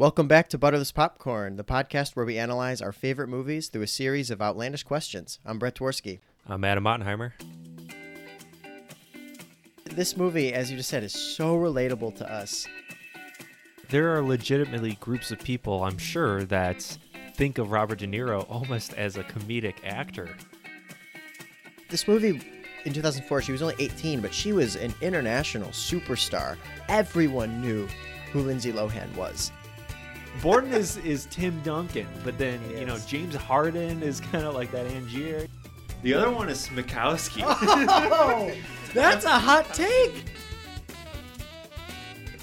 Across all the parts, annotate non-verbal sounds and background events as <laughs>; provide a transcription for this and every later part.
Welcome back to Butterless Popcorn, the podcast where we analyze our favorite movies through a series of outlandish questions. I'm Brett Dworsky. I'm Adam Ottenheimer. This movie, as you just said, is so relatable to us. There are legitimately groups of people, I'm sure, that think of Robert De Niro <laughs> almost as a comedic actor. This movie in 2004, she was only 18, but she was an international superstar. Everyone knew who Lindsay Lohan was. Borden is is Tim Duncan, but then He you know. James Harden is kind of like that Angier. The other one is Smikowski. <laughs> Oh, that's a hot take.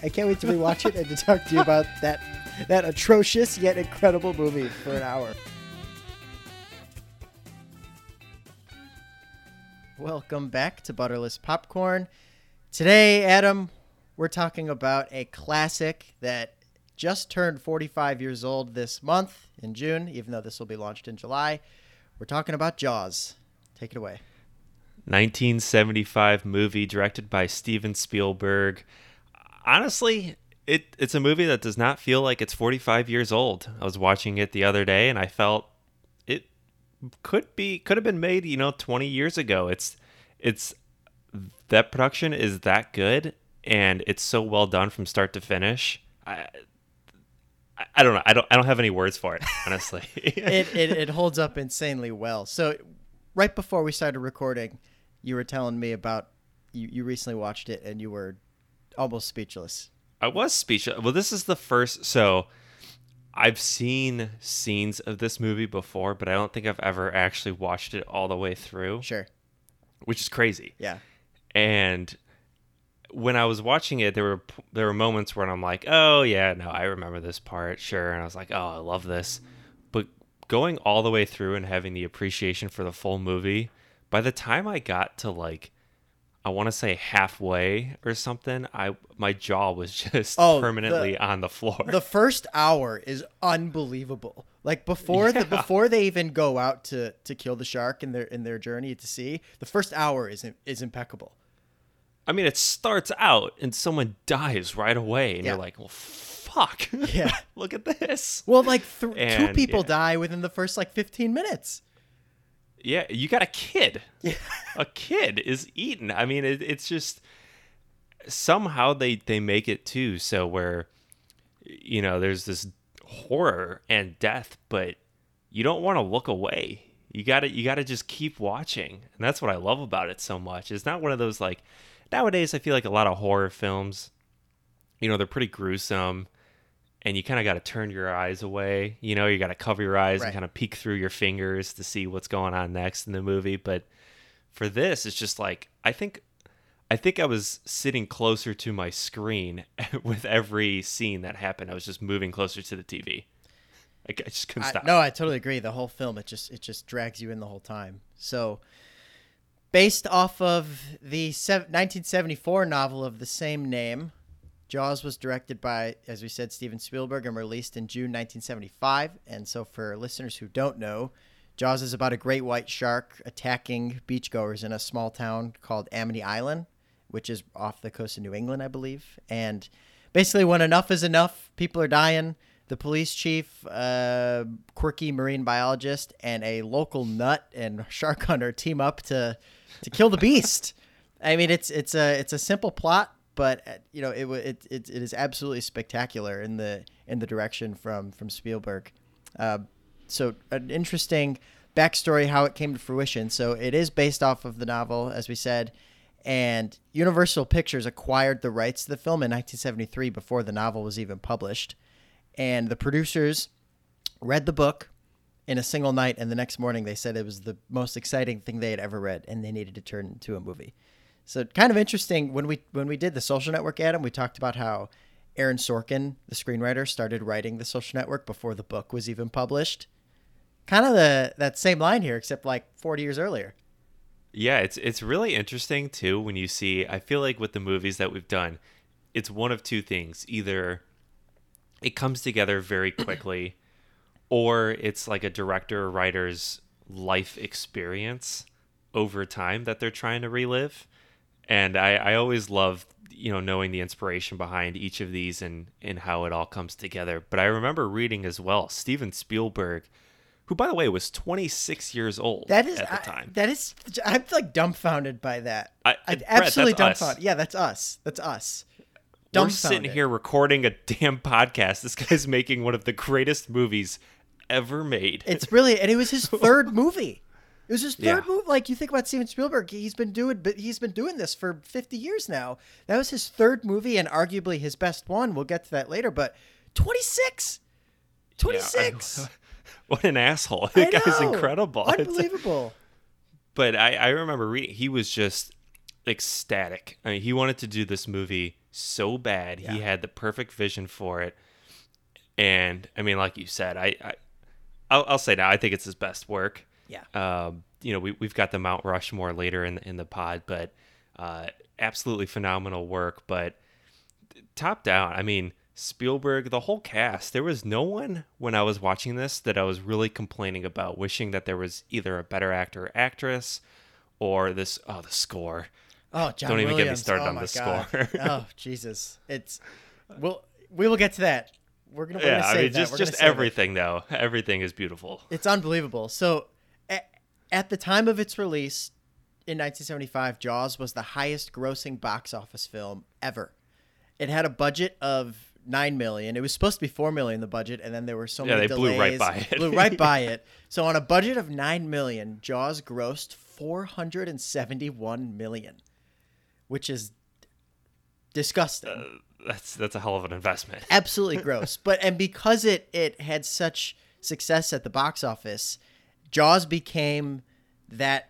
I can't wait to rewatch it and to talk to you about that that atrocious yet incredible movie for an hour. Welcome back to Butterless Popcorn. Today, Adam, we're talking about a classic that just turned 45 years old this month in June, even though this will be launched in July. We're talking about Jaws. Take it away. 1975 movie directed by Steven Spielberg. Honestly, it it's a movie that does not feel like it's 45 years old. I was watching it the other day and I felt it could be could have been made, you know, 20 years ago. It's it's that production is that good and it's so well done from start to finish. I I- don't know. I don't. I don't have any words for it, honestly. <laughs> it, it it holds up insanely well. So, right before we started recording, you were telling me about you, you recently watched it and you were almost speechless. I was speechless. Well, this is the first. So I've seen scenes of this movie before, but I don't think I've ever actually watched it all the way through, Sure. which is crazy. Yeah. And when I was watching it, there were there were moments where I'm like, "Oh yeah, no, I remember this part, sure." And I was like, "Oh, I love this." But going all the way through and having the appreciation for the full movie, by the time I got to like I want to say halfway or something, I my jaw was <laughs> just Oh, permanently the- on the floor. The first hour is unbelievable. Like before the <laughs> before they even go out to to kill the shark in their in their journey to sea, the first hour is is impeccable. I mean, it starts out and someone dies right away, and Yeah. you're like, "Well, fuck." <laughs> Yeah. Look at this. Well, like th- two people yeah. die within the first like 15 minutes. Yeah, you got a kid. Yeah. a kid is eaten. I mean, it, it's just somehow they they make it too. So where you know there's this horror and death, but you don't want to look away. You got to you got to just keep watching, and that's what I love about it so much. It's not one of those like nowadays. I feel like a lot of horror films, you know, they're pretty gruesome. And you kind of got to turn your eyes away. You know, you got to cover your eyes Right. and kind of peek through your fingers to see what's going on next in the movie. But for this it's just like i think i think i was sitting closer to my screen <laughs> with every scene that happened i was just moving closer to the tv i, I just couldn't I, stop no, I totally agree. The whole film, it just it just drags you in the whole time. So, based off of the 1974 novel of the same name, Jaws was directed by, as we said, Steven Spielberg and released in June 1975. And so, for listeners who don't know, Jaws is about a great white shark attacking beachgoers in a small town called Amity Island, which is off the coast of New England, I believe. And basically, when enough is enough, people are dying. The police chief, uh, quirky marine biologist, and a local nut and shark hunter team up to to kill the beast. I mean, it's it's a it's a simple plot, but uh, you know it it it, it is absolutely spectacular in the in the direction from from Spielberg. Uh, so an interesting backstory how it came to fruition. So it is based off of the novel, as we said, and Universal Pictures acquired the rights to the film in 1973 before the novel was even published. And the producers read the book in a single night, and the next morning they said it was the most exciting thing they had ever read, and they needed to turn into a movie. So kind of interesting when we when we did the Social Network, Adam, we talked about how Aaron Sorkin, the screenwriter, started writing the Social Network before the book was even published. Kind of the that same line here, except like 40 years earlier. yeah it's it's really interesting too when you see i feel like with the movies that we've done it's one of two things either it comes together very quickly or it's like a director or writer's life experience over time that they're trying to relive and I, I always love you know knowing the inspiration behind each of these and and how it all comes together. But I remember reading as well Steven Spielberg, who by the way was 26 years old That is at the I- time. that is I'm like dumbfounded by that. I- I'm Brett, absolutely that's us. dumbfounded. Yeah, that's us. That's us. We're sitting here recording a <laughs> damn podcast. This guy's making one of the greatest movies ever made. It's brilliant, and it was his <laughs> third movie. It was his third Yeah. movie. Like you think about Steven Spielberg, he's been doing, but he's been doing this for 50 years now. That was his third movie and arguably his best one. We'll get to that later. But 26, Yeah, I 26. know. <laughs> what an asshole! That guy's incredible. <laughs> Unbelievable. but I, I remember reading he was just ecstatic. I mean, he wanted to do this movie so bad. He had the perfect vision for it. And I mean, like you said, I, I I'll, I'll say now, I think it's his best work. Yeah. Um, you know, we we've got the Mount Rushmore later in the, in the pod, but uh, absolutely phenomenal work. But top down, I mean, Spielberg, the whole cast. There was no one when I was watching this that I was really complaining about, wishing that there was either a better actor or actress, or this. Oh, the score. Oh, John Don't even get me started oh on the God. score. <laughs> oh, Jesus. It's we'll we will get to that. We're gonna, we're yeah, gonna I mean, just just everything though. <laughs> Everything is beautiful. It's unbelievable. So, at, at the time of its release in 1975, Jaws was the highest grossing box office film ever. It had a budget of nine million. It was supposed to be four million the budget, and then there were so Yeah, many they blew right by it. blew right by <laughs> it. So on a budget of nine million, Jaws grossed 471 million, which is disgusting uh, That's that's a hell of an investment. <laughs> absolutely gross. But and because it it had such success at the box office, Jaws became that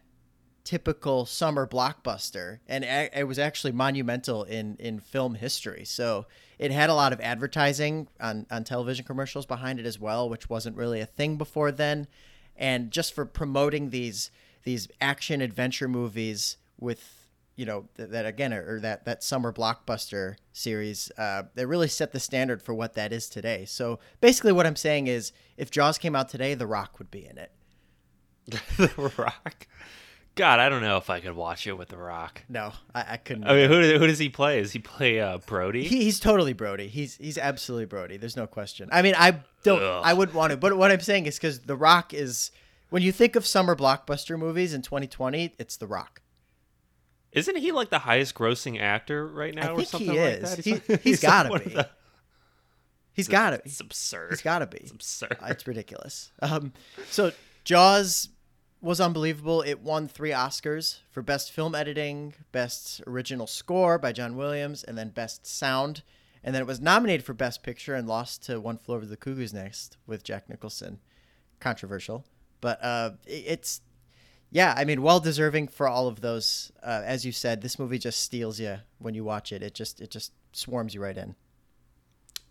typical summer blockbuster, and a- it was actually monumental in in film history. So it had a lot of advertising on on television commercials behind it as well, which wasn't really a thing before then. And just for promoting these these action adventure movies with you know th- that again or that that summer blockbuster series uh, that really set the standard for what that is today. So basically, what I'm saying is, if Jaws came out today, The Rock would be in it. <laughs> the Rock. God, I don't know if I could watch it with The Rock. No, I, I couldn't. I mean, who, who does he play? Does he play uh, Brody? he, he's totally Brody. He's he's absolutely Brody. There's no question. I mean, I don't. Ugh. I wouldn't want to. But what I'm saying is because The Rock is when you think of summer blockbuster movies in 2020, it's The Rock. Isn't he like the highest grossing actor right now, I or something he like is. that? He, like- he's got to one be. the- He's got to. It's absurd. He's got to be. It's absurd. It's ridiculous. Um, so Jaws was unbelievable. It won three Oscars for best film editing, best original score by John Williams, and then best sound. And then it was nominated for best picture and lost to One Flew Over the Cuckoo's Nest with Jack Nicholson. Controversial, but uh, it- it's yeah. I mean, well deserving for all of those. Uh, as you said, this movie just steals you when you watch it. It just it just swarms you right in.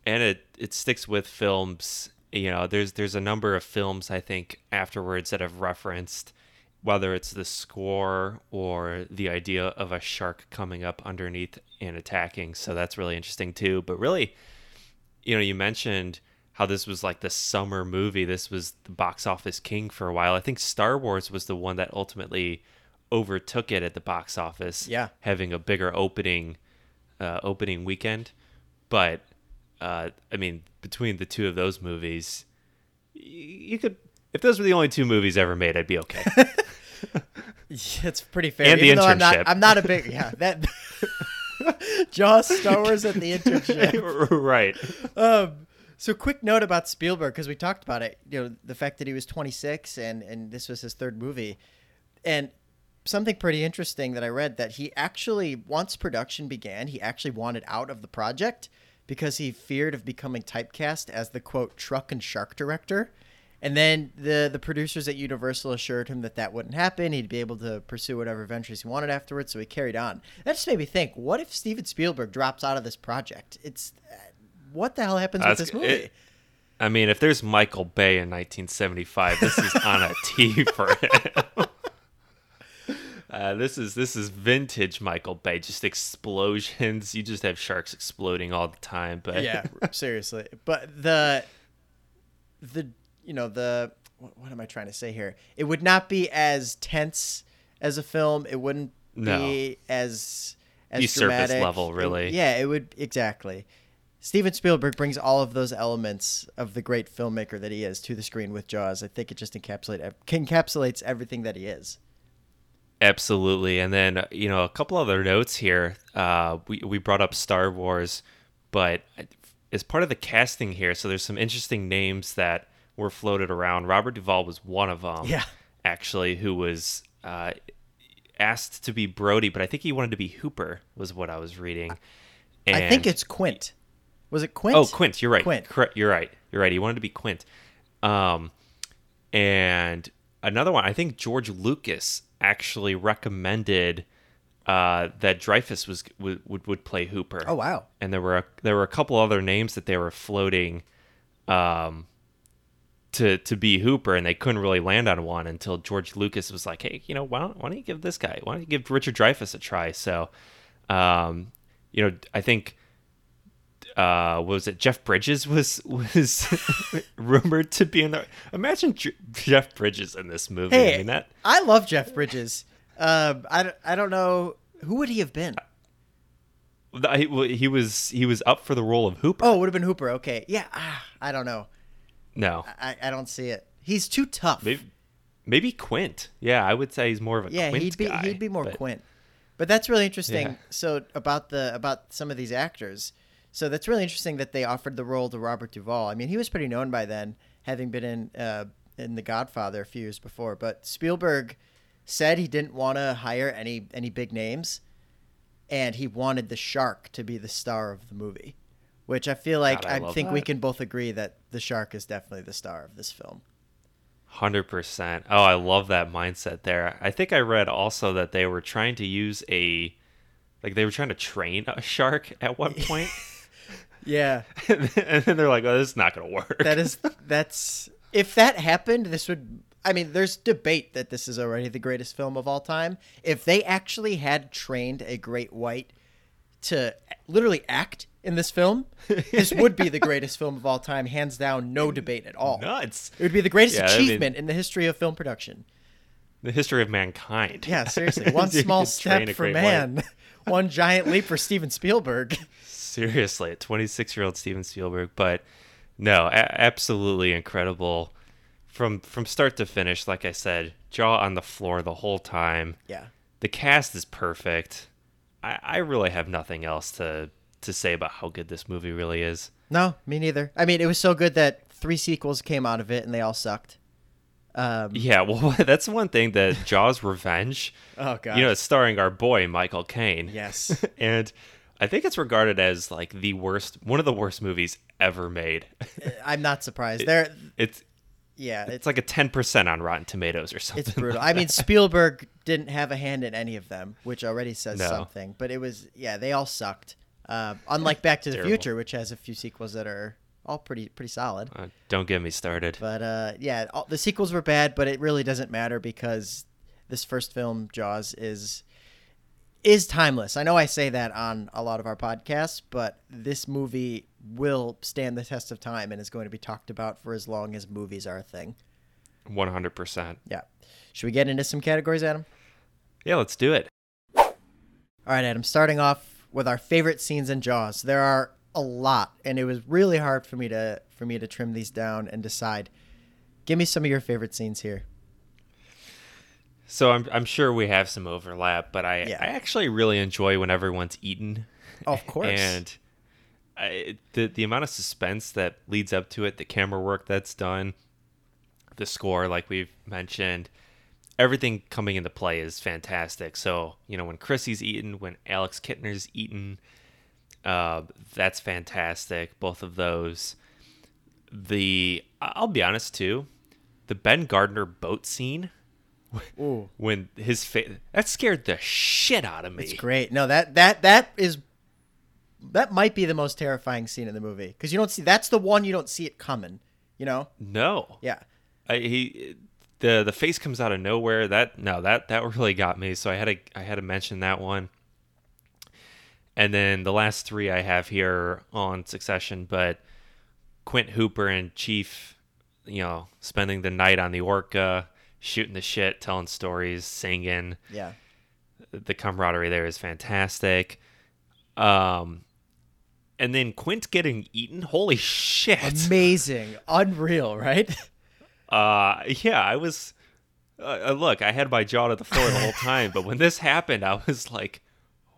and it it sticks with films you know there's there's a number of films i think afterwards that have referenced whether it's the score or the idea of a shark coming up underneath and attacking so that's really interesting too but really you know you mentioned how this was like the summer movie this was the box office king for a while i think star wars was the one that ultimately overtook it at the box office Yeah. having a bigger opening uh, opening weekend but uh, I mean, between the two of those movies, y- you could. If those were the only two movies ever made, I'd be okay. <laughs> <laughs> It's pretty fair. And the Even though I'm not, internship. I'm not a big yeah that. <laughs> Jaws, Star Wars, and the internship. right. Um, so quick note about Spielberg because we talked about it. You know the fact that he was 26 and and this was his third movie, and something pretty interesting that I read that he actually once production began, he actually wanted out of the project because he feared of becoming typecast as the quote truck and shark director. And then the the producers at Universal assured him that that wouldn't happen. He'd be able to pursue whatever ventures he wanted afterwards. So he carried on. That just made me think: What if Steven Spielberg drops out of this project? It's what the hell happens with this movie? it- I mean, if there's Michael Bay in 1975, this is on a T <laughs> for him. Uh, this is this is vintage Michael Bay, just explosions. You just have sharks exploding all the time. But yeah, <laughs> seriously. But the the you know the what, what am I trying to say here? It would not be as tense as a film. It wouldn't No. be as as Be surface dramatic. level, It- really. yeah, it would exactly. Steven Spielberg brings all of those elements of the great filmmaker that he is to the screen with Jaws. I think it just encapsulate encapsulates everything that he is. Absolutely. And then, you know, a couple other notes here. Uh, we, we brought up Star Wars, but as part of the casting here, so there's some interesting names that were floated around. Robert Duvall was one of them, Yeah. actually, who was uh, asked to be Brody, but I think he wanted to be Hooper, was what I was reading. I think it's Quint. Was it Quint? Oh, Quint, you're right. Quint. You're right. You're right. He wanted to be Quint. Um, and another one, I think George Lucas actually recommended uh, that Dreyfuss was would, would would play Hooper. Oh wow. And there were a, there were a couple other names that they were floating, um, to to be Hooper, and they couldn't really land on one until George Lucas was like, "Hey, you know, why don't why don't you give this guy? Why don't you give Richard Dreyfuss a try?" So, um, you know, I think uh, what was it? Jeff Bridges was was <laughs> rumored to be in the. Imagine J- Jeff Bridges in this movie. Hey, I mean that. I love Jeff Bridges. Um, I, don't- I don't know who would he have been. I- He was he was up for the role of Hooper. Oh, it would have been Hooper. Okay, yeah. ah, I don't know. no, I, I don't see it. He's too tough. maybe maybe Quint. Yeah, I would say he's more of a yeah, Quint he'd be guy, he'd be more but- Quint. But that's really interesting. Yeah. So about the about some of these actors. So that's really interesting that they offered the role to Robert Duvall. I mean, he was pretty known by then, having been in uh, in The Godfather a few years before. But Spielberg said he didn't want to hire any any big names, and he wanted the shark to be the star of the movie. Which I feel like God, I I, think we can both agree that the shark is definitely the star of this film. Hundred percent. Oh, I love that mindset there. I think I read also that they were trying to use a, like they were trying to train a shark at one <laughs> point, Yeah. <laughs> and then they're like, "Oh, this is not gonna work." that is that's if that happened this would i mean there's debate that this is already the greatest film of all time if they actually had trained a great white to literally act in this film this would be the greatest film of all time hands down no debate at all nuts. it would be the greatest Yeah, I mean- achievement in the history of film production The history of mankind. yeah seriously <laughs> one small step for man one giant leap for steven spielberg <laughs> Seriously, a 26 year old Steven Spielberg, but no, a- absolutely incredible from from start to finish. Like I said, jaw on the floor the whole time. yeah The cast is perfect. I, I really have nothing else to to say about how good this movie really is. no me neither i mean it was so good that three sequels came out of it and they all sucked um, Yeah, <laughs> well, that's one thing that Jaws Revenge. <laughs> oh god You know, it's starring our boy Michael Caine. yes <laughs> and I think it's regarded as like the worst, one of the worst movies ever made. <laughs> I'm not surprised. There, It's yeah, it's it's like a 10% on Rotten Tomatoes or something. it's brutal. like <laughs> I mean. Spielberg didn't have a hand in any of them, which already says No. something. But it was, yeah, they all sucked. Uh, unlike Back to the Terrible. Future, which has a few sequels that are all pretty pretty solid. Uh, don't get me started. But uh, yeah, all, the sequels were bad, but it really doesn't matter because this first film, Jaws, is is timeless. I know I say that on a lot of our podcasts, but this movie will stand the test of time and is going to be talked about for as long as movies are a thing. 100%. Yeah. Should we get into some categories, Adam? Yeah, let's do it. All right, Adam. Starting off with our favorite scenes in Jaws. There are a lot, and it was really hard for me to for me to trim these down and decide. Give me some of your favorite scenes here. So I'm, I'm sure we have some overlap, but I, Yeah. I actually really enjoy when everyone's eaten. Of course. And I, the the amount of suspense that leads up to it, the camera work that's done, the score, like we've mentioned, everything coming into play is fantastic. So you know when Chrissy's eaten, when Alex Kittner's eaten, uh, that's fantastic. Both of those. The I'll be honest too, the Ben Gardner boat scene Ooh, when his face that scared the shit out of me. it's great. No, that that that is that might be the most terrifying scene in the movie because you don't see that's the one you don't see it coming. You know? No, Yeah. I, he the the face comes out of nowhere. That no, that that really got me. So I had to I had to mention that one. And then the last three I have here on Succession, but Quint Hooper and Chief, you know, spending the night on the Orca, shooting the shit, telling stories, singing. Yeah. The camaraderie there is fantastic. Um, and then Quint getting eaten. Holy shit! Amazing, unreal, right? <laughs> Uh, yeah, I was. Uh, uh, look, I had my jaw to the floor the whole time, but when this happened, I was like,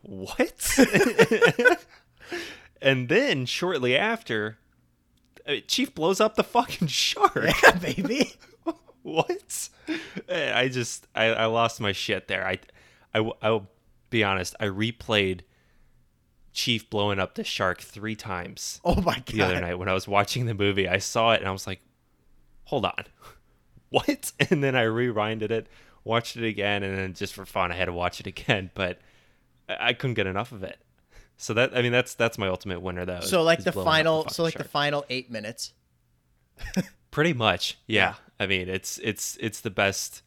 "What?" <laughs> and then shortly after, uh, Chief blows up the fucking shark. yeah, baby. <laughs> what? Eh, I just I, I lost my shit there. I, I I will be honest. I replayed Chief blowing up the shark three times Oh my god! the other night when I was watching the movie. I saw it and I was like, "Hold on, <laughs> what?" <laughs> And then I rewinded it, watched it again, and then just for fun, I had to watch it again. But I, I couldn't get enough of it. So that I mean, that's that's my ultimate winner though. So like the final, fucking so like the final eight minutes. Pretty much, yeah. I mean, it's it's it's the best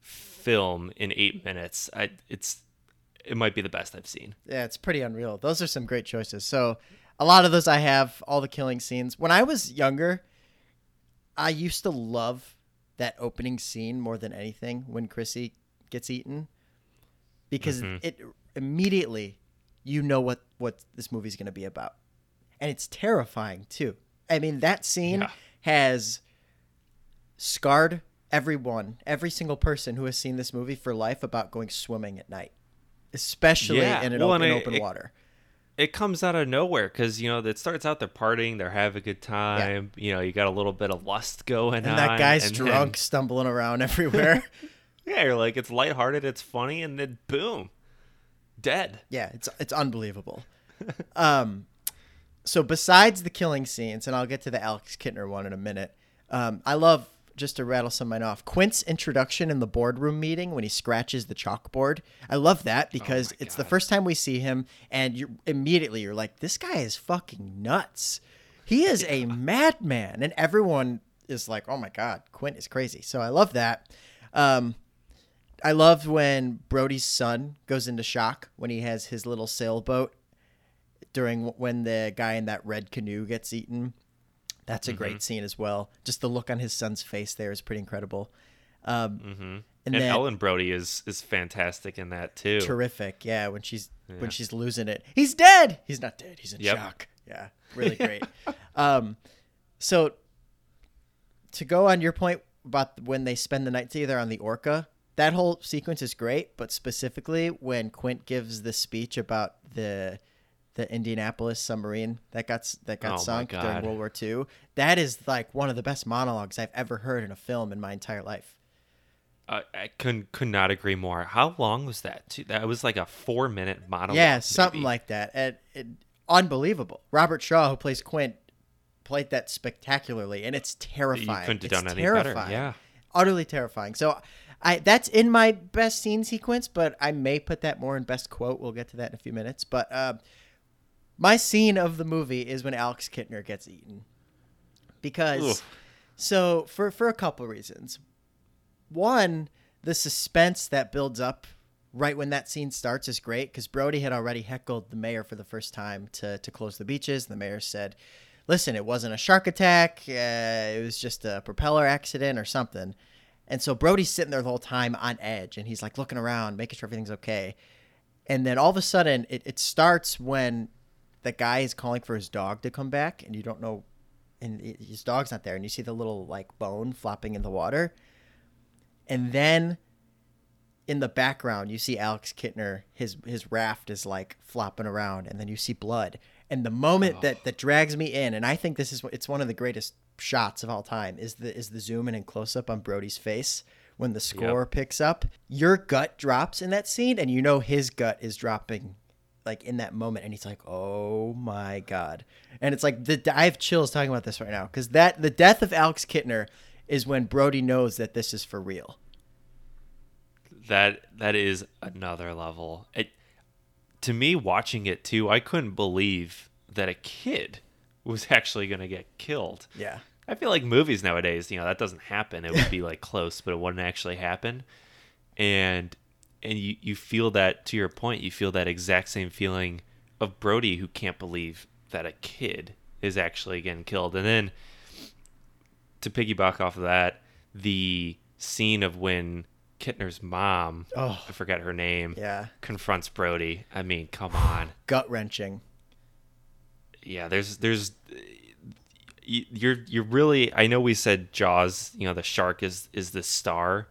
film in eight minutes. I it's it might be the best I've seen. Yeah, it's pretty unreal. Those are some great choices. So a lot of those I have all the killing scenes. When I was younger, I used to love that opening scene more than anything when Chrissy gets eaten because Mhm. it immediately you know what what this movie's going to be about. And it's terrifying too. I mean, that scene Yeah. has scarred everyone, every single person who has seen this movie for life about going swimming at night, especially Yeah, in an well, open, I- open it- water. It comes out of nowhere because you know it starts out they're partying, they're having a good time. You know, you got a little bit of lust going on, And that guy's and then- drunk, stumbling around <laughs> everywhere. <laughs> yeah, you're like it's lighthearted, it's funny, and then boom, dead. yeah, it's it's unbelievable. <laughs> um, so besides the killing scenes, and I'll get to the Alex Kittner one in a minute. Um, I love just to rattle some of mine off. Quint's introduction in the boardroom meeting when he scratches the chalkboard. I love that because my it's the first time we see him, and you immediately you're like, this guy is fucking nuts. He is a madman, and everyone is like, oh my god, Quint is crazy. So I love that. Um, I loved when Brody's son goes into shock when he has his little sailboat during when the guy in that red canoe gets eaten. That's a Mm-hmm. great scene as well. Just the look on his son's face there is pretty incredible. Um, hmm and, And, then Ellen Brody is is fantastic in that too. terrific, yeah. When she's Yeah. when she's losing it, he's dead. He's not dead. He's in Yep. shock. Yeah, really <laughs> great. um, so to go on your point about when they spend the night together on the Orca, that whole sequence is great. But specifically when Quint gives the speech about the the Indianapolis submarine that got that got Oh sunk during World War II, that is like one of the best monologues I've ever heard in a film in my entire life. I, I could could not agree more. How long was that? Too? That was like a four minute monologue. Yeah, something maybe. like that. And, and unbelievable. Robert Shaw, who plays Quint, played that spectacularly, and it's terrifying. couldn't have It's done any terrifying. better, yeah. utterly terrifying. So, I that's in my best scene sequence, but I may put that more in best quote. We'll get to that in a few minutes. But uh, my scene of the movie is when Alex Kittner gets eaten, because so for for a couple reasons. One, the suspense that builds up right when that scene starts is great because Brody had already heckled the mayor for the first time to to close the beaches. The mayor said, "Listen, it wasn't a shark attack. Uh, it was just a propeller accident or something." And so Brody's sitting there the whole time on edge, and he's like looking around, making sure everything's okay. And then all of a sudden, it, it starts when the guy is calling for his dog to come back, and you don't know, and his dog's not there, and you see the little like bone flopping in the water. And then in the background, you see Alex Kittner. His his raft is like flopping around, and then you see blood. And the moment that that drags me in, and I think this is it's one of the greatest shots of all time, is the is the zoom in and close up on Brody's face when the score picks up. Your gut drops in that scene, and you know his gut is dropping like in that moment and he's like oh my god and it's like the i have chills talking about this right now because that the death of alex kittner is when brody knows that this is for real that that is another level. It, to me, watching it too, I couldn't believe that a kid was <laughs> actually going to get killed. yeah I feel like movies nowadays, you know, that doesn't happen. It would be like close, but it wouldn't actually happen. And and you you feel that to your point, you feel that exact same feeling of Brody who can't believe that a kid is actually getting killed. And then to piggyback off of that, the scene of when Kittner's mom, Oh. I forget her name, Yeah. confronts Brody. I mean, come on. <sighs> Gut wrenching. yeah there's there's you- you're you're really i know we said jaws you know the shark is is the star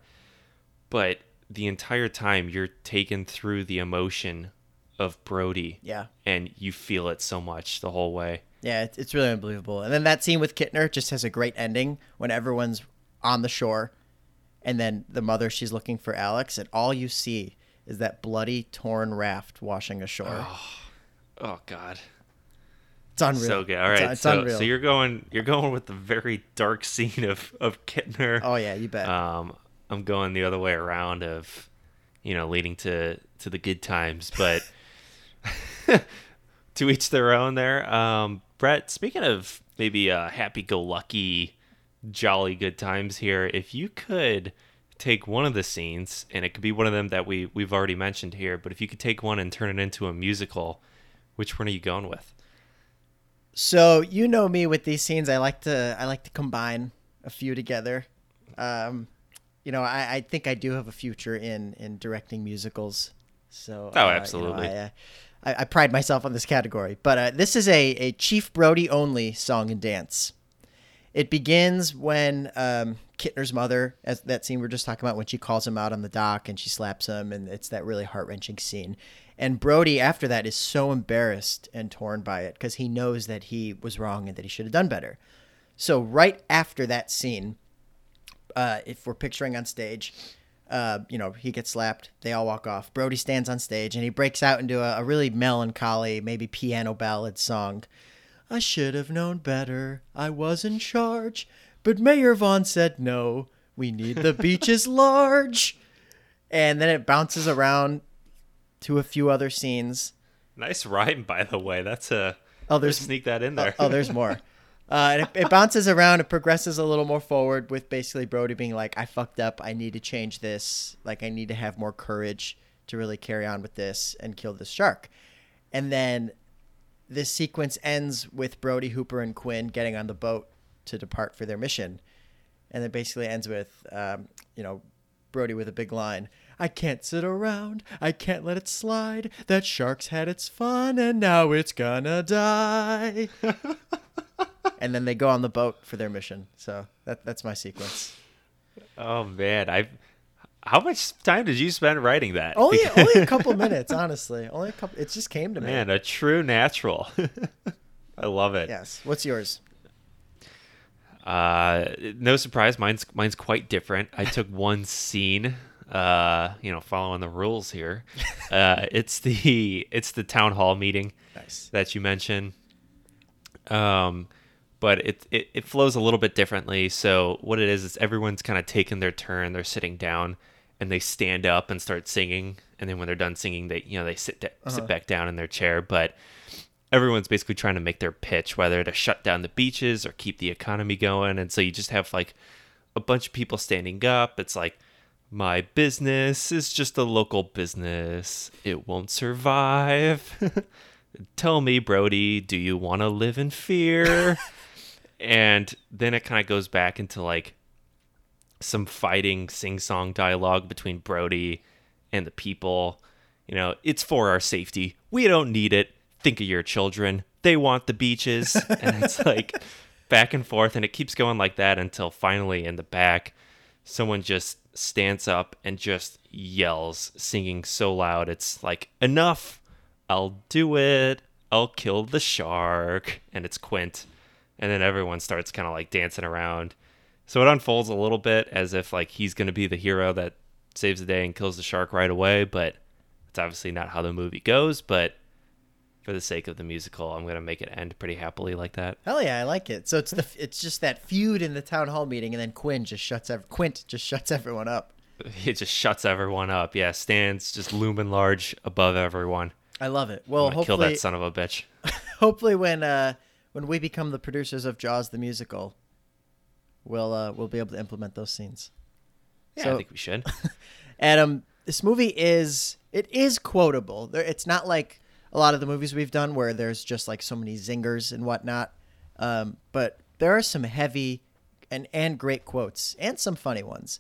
but the entire time you're taken through the emotion of brody Yeah. and you feel it so much the whole way Yeah, it's, it's really unbelievable. And then that scene with Kittner just has a great ending when everyone's on the shore, and then the mother she's looking for Alex, and all you see is that bloody, torn raft washing ashore. oh oh god it's unreal. so good All right. It's- it's, so, unreal. so you're going you're going with the very dark scene of of kittner oh yeah, you bet. um i'm going the other way around of you know leading to to the good times but <laughs> to each their own there um brett speaking of maybe uh happy-go-lucky jolly good times here if you could take one of the scenes and it could be one of them that we we've already mentioned here but if you could take one and turn it into a musical which one are you going with So you know me with these scenes. I like to I like to combine a few together. Um, you know, I, I think I do have a future in in directing musicals. So Oh, uh, you know, absolutely. I, uh, I, I pride myself on this category. But uh, this is a a Chief Brody only song and dance. It begins when um, Kittner's mother, as that scene we are just talking about, when she calls him out on the dock and she slaps him, and it's that really heart wrenching scene. And Brody, after that, is so embarrassed and torn by it because he knows that he was wrong and that he should have done better. So right after that scene, uh, if we're picturing on stage, uh, you know, he gets slapped. They all walk off. Brody stands on stage and he breaks out into a, a really melancholy, maybe piano ballad song. I should have known better. I was in charge. But Mayor Vaughn said no. We need the beaches <laughs> large. And then it bounces around to a few other scenes. nice rhyme by the way that's a Oh, there's sneak that in there Oh, there's more. <laughs> Uh, it, it bounces around. It progresses a little more forward with basically Brody being like, "I fucked up. I need to change this. Like, I need to have more courage to really carry on with this and kill this shark." And then this sequence ends with Brody, Hooper, and Quint getting on the boat to depart for their mission, and it basically ends with, um, you know, Brody with a big line. I can't sit around. I can't let it slide. That shark's had its fun and now it's gonna die. <laughs> and then they go on the boat for their mission. So that that's my sequence. Oh man, I. How much time did you spend writing that? Only <laughs> only a couple minutes, honestly. Only a couple. It just came to me. Man, a true natural. <laughs> I love it. Yes. What's yours? Uh, no surprise, mine's mine's quite different. I took <laughs> one scene. Uh, you know, following the rules here. Uh, it's the it's the town hall meeting Nice. that you mentioned. Um, but it, it it flows a little bit differently. So what it is is everyone's kind of taking their turn. They're sitting down and they stand up and start singing. And then when they're done singing, they you know they sit da- sit uh-huh. back down in their chair. But everyone's basically trying to make their pitch, whether to shut down the beaches or keep the economy going. And so you just have like a bunch of people standing up. It's like, my business is just a local business. It won't survive. <laughs> Tell me, Brody, do you want to live in fear? <laughs> and then it kind of goes back into like some fighting sing song dialogue between Brody and the people. You know, it's for our safety. We don't need it. Think of your children. They want the beaches. <laughs> and it's like back and forth. And it keeps going like that until finally in the back, someone just stands up and just yells, singing so loud. It's like, enough. I'll do it. I'll kill the shark. And it's Quint. And then everyone starts kind of like dancing around. So it unfolds a little bit as if like he's going to be the hero that saves the day and kills the shark right away, but it's obviously not how the movie goes, but for the sake of the musical, I'm going to make it end pretty happily like that. Hell yeah, I like it. So it's the it's just that feud in the town hall meeting, and then Quinn just shuts ev- Quint just shuts everyone up. <laughs> It just shuts everyone up. Yeah, stands just looming large above everyone. I love it. Well, gonna kill that son of a bitch. <laughs> hopefully when uh when we become the producers of Jaws the musical, we'll uh we'll be able to implement those scenes. Yeah, So- I think we should. <laughs> Adam, this movie is it is quotable. There, it's not like a lot of the movies we've done where there's just like so many zingers and whatnot. Um, but there are some heavy and and great quotes and some funny ones.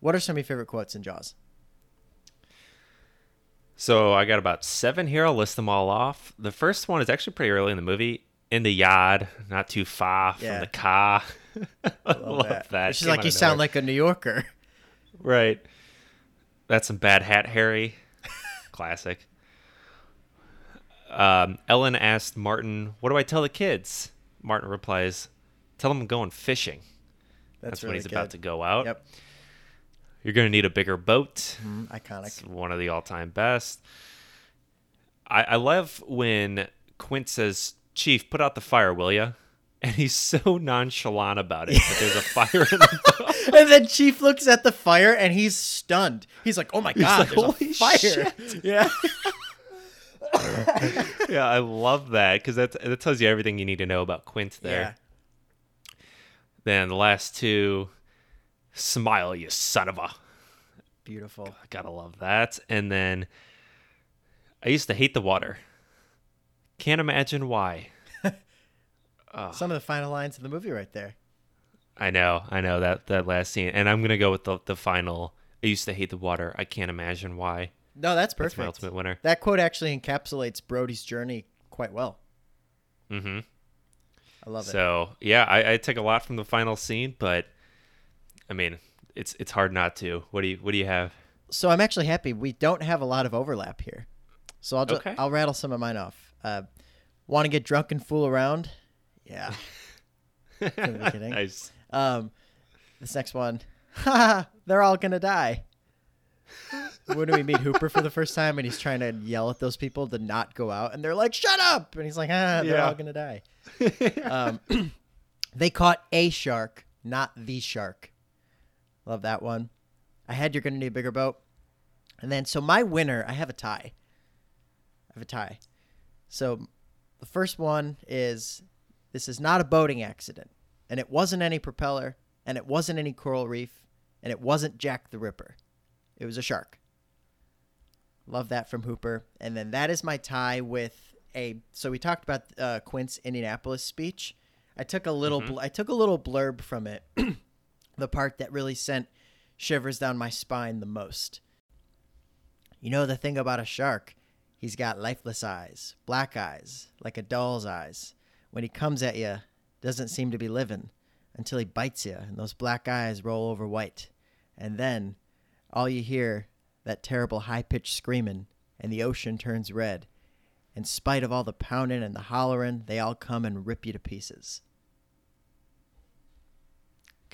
What are some of your favorite quotes in Jaws? So I got about seven here. I'll list them all off. The first one is actually pretty early in the movie. In the yard, not too far Yeah. from the car. <laughs> I Love love that. She's Came like, you sound like a New Yorker. Right. That's some bad hat, Harry. <laughs> Classic. Um, Ellen asked Martin, "What do I tell the kids?" Martin replies, "Tell them I'm going fishing." That's, That's, really when he's good. about to go out. Yep. You're going to need a bigger boat. Mm, iconic. It's one of the all-time best. I, I love when Quint says, "Chief, put out the fire, will ya?" <laughs> And he's so nonchalant about it. But there's a <laughs> fire in the boat. and then Chief looks at the fire and he's stunned. He's like, "Oh my god, like, there's a "Holy fire!" shit. <laughs> Yeah. yeah, I love that because that that tells you everything you need to know about Quint there. Yeah. Then the last two, smile, you son of a. Beautiful. I gotta love that. And then I used to hate the water. Can't imagine why. <laughs> Some of the final lines of the movie right there. I know, I know that that last scene, and I'm gonna go with the the final. I used to hate the water. I can't imagine why. No, that's perfect. That's my ultimate winner. That quote actually encapsulates Brody's journey quite well. Mm-hmm. I love it. So yeah, I, I took a lot from the final scene, but I mean, it's it's hard not to. What do you what do you have? So I'm actually happy we don't have a lot of overlap here. So I'll just, Okay. I'll rattle some of mine off. Uh, Want to get drunk and fool around? Yeah. <laughs> Beginning. nice. Um, this next one, they're all gonna die. when do we meet Hooper for the first time, and he's trying to yell at those people to not go out, and they're like, "Shut up!" And he's like, "Ah, they're Yeah. all gonna die." <laughs> um, <clears throat> they caught a shark, not the shark. Love that one. I had you're gonna need a bigger boat, and then so my winner, I have a tie. I have a tie. So the first one is this is not a boating accident, and it wasn't any propeller, and it wasn't any coral reef, and it wasn't Jack the Ripper. It was a shark. Love that from Hooper. And then that is my tie with a. So we talked about uh, Quint's Indianapolis speech. I took a little. bl- I took a little blurb from it. <clears throat> the part that really sent shivers down my spine the most. You know the thing about a shark? He's got lifeless eyes, black eyes, like a doll's eyes. When he comes at you, doesn't seem to be living until he bites you, and those black eyes roll over white. And then all you hear that terrible high pitched screaming, and the ocean turns red. In spite of all the pounding and the hollering, they all come and rip you to pieces.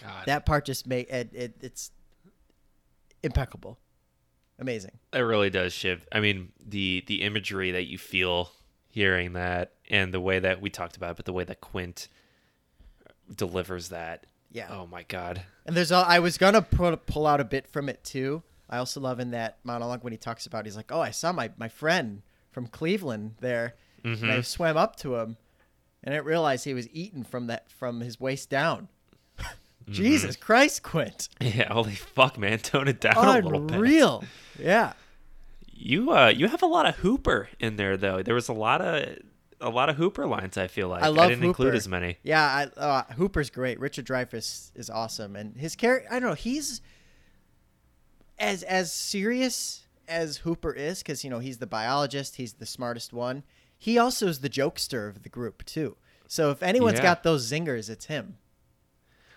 God, That part just made it, it it's impeccable, amazing. It really does shift. I mean, the the imagery that you feel hearing that, and the way that we talked about, it, but the way that Quint delivers that. Yeah. Oh my God. And there's all I was gonna pull, pull out a bit from it too. I also love in that monologue when he talks about he's like, oh, I saw my my friend from Cleveland there, and I mm-hmm. swam up to him, and I didn't he was eaten from that from his waist down. Jesus Christ, Quint! <laughs> Yeah. Holy fuck, man. <laughs> Tone it down a little bit. Unreal. Yeah. You uh you have a lot of Hooper in there though. There was a lot of a lot of Hooper lines. I feel like I love didn't include as many. Yeah, I, uh, Hooper's great. Richard Dreyfuss is awesome, and his character. I don't know. He's as as serious as Hooper is, because you know he's the biologist. He's the smartest one. He also is the jokester of the group too. So if anyone's Yeah. got those zingers, it's him.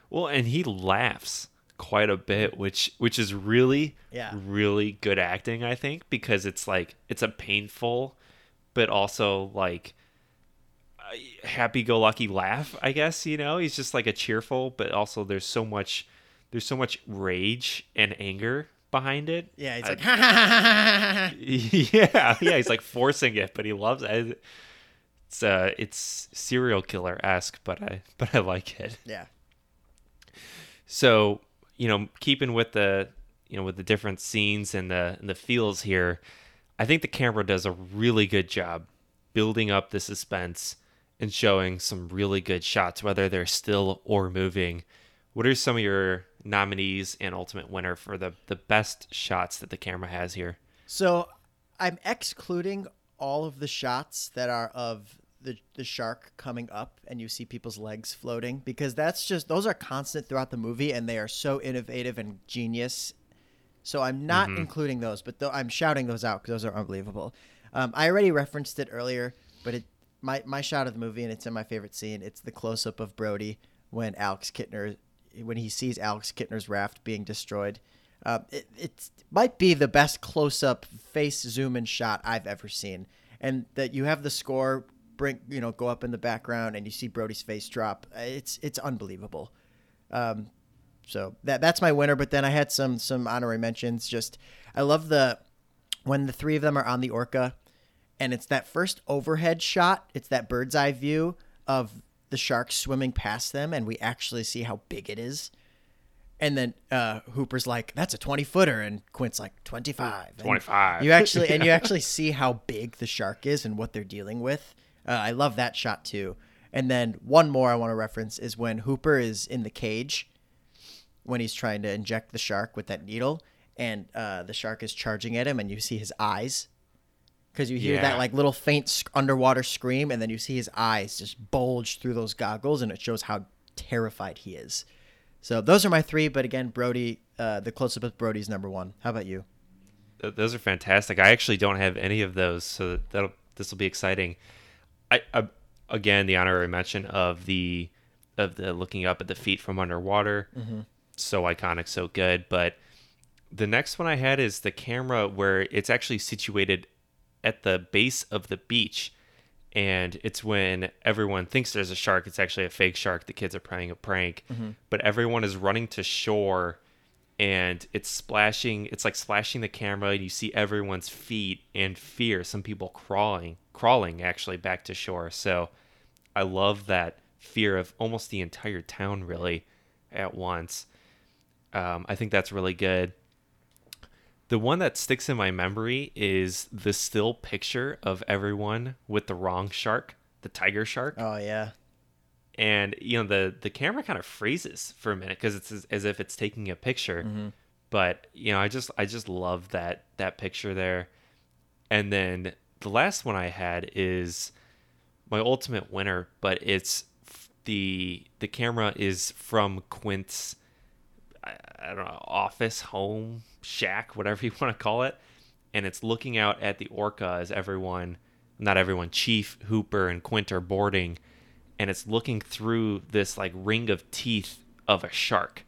Well, and he laughs quite a bit, which which is really Yeah. really good acting, I think, because it's like it's a painful but also like happy-go-lucky laugh, I guess, you know. He's just like a cheerful, but also there's so much there's so much rage and anger behind it. Yeah, he's I- like, <laughs> ha ha ha ha ha, ha. <laughs> yeah, yeah, he's like forcing it, but he loves it. It's uh, it's serial killer esque, but I but I like it. yeah, So you know, keeping with the you know with the different scenes and the and the feels here, I think the camera does a really good job building up the suspense and showing some really good shots, whether they're still or moving. What are some of your nominees and ultimate winner for the the best shots that the camera has here? So I'm excluding all of the shots that are of the the shark coming up and you see people's legs floating because that's just those are constant throughout the movie and they are so innovative and genius So I'm not Mhm. including those, but though I'm shouting those out because those are unbelievable. Um, I already referenced it earlier, but it my my shot of the movie and it's in my favorite scene. It's the close up of Brody when Alex Kittner when he sees Alex Kittner's raft being destroyed. Uh, it it might be the best close up face zoom in shot I've ever seen, and that you have the score bring you know go up in the background and you see Brody's face drop. It's it's unbelievable. Um, so that that's my winner. But then I had some some honorary mentions. Just I love the when the three of them are on the orca, and it's that first overhead shot. It's that bird's eye view of the shark swimming past them, and we actually see how big it is. And then uh, Hooper's like, "That's a twenty footer," and Quint's like, 25. And 25. You actually and you <laughs> actually see how big the shark is and what they're dealing with. Uh, I love that shot too. And then one more I want to reference is when Hooper is in the cage when he's trying to inject the shark with that needle, and uh, the shark is charging at him, and you see his eyes. Because you hear Yeah. that like little faint underwater scream, and then you see his eyes just bulge through those goggles, and it shows how terrified he is. So those are my three, but again, Brody, uh, the close up with Brody's number one. How about you? Those are fantastic. I actually don't have any of those, so that'll this will be exciting. I, I again the honorary mention of the of the looking up at the feet from underwater, mm-hmm. so iconic, so good. But the next one I had is the camera where it's actually situated at the base of the beach, and it's when everyone thinks there's a shark. It's actually a fake shark. The kids are playing a prank, mm-hmm. but everyone is running to shore and it's splashing it's like splashing the camera and you see everyone's feet and fear some people crawling crawling actually back to shore. So i love that fear of almost the entire town really at once. Um, i think that's really good. The one that sticks in my memory is the still picture of everyone with the wrong shark the tiger shark. Oh yeah, and you know the the camera kind of freezes for a minute because it's as, as if it's taking a picture. But you know i just i just love that that picture there. And then the last one i had is my ultimate winner but it's the the camera is from quint's I, I don't know office home shack whatever <laughs> you want to call it and it's looking out at the orca as everyone not everyone chief hooper and quint are boarding and it's looking through this like ring of teeth of a shark.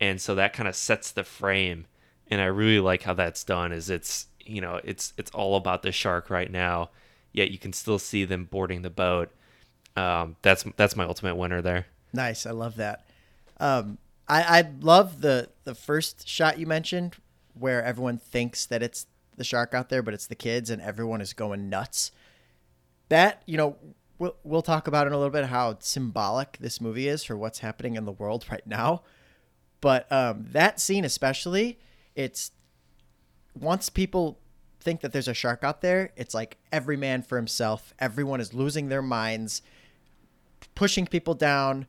And so that kind of sets the frame and i really like how that's done is it's you know it's it's all about the shark right now yet you can still see them boarding the boat um, that's that's my ultimate winner there nice. I love that. Um, I I love the the first shot you mentioned where everyone thinks that it's the shark out there, but it's the kids, and everyone is going nuts. That you know. We'll, we'll talk about in a little bit how symbolic this movie is for what's happening in the world right now. But um, that scene, especially, it's once people think that there's a shark out there, it's like every man for himself. Everyone is losing their minds, pushing people down.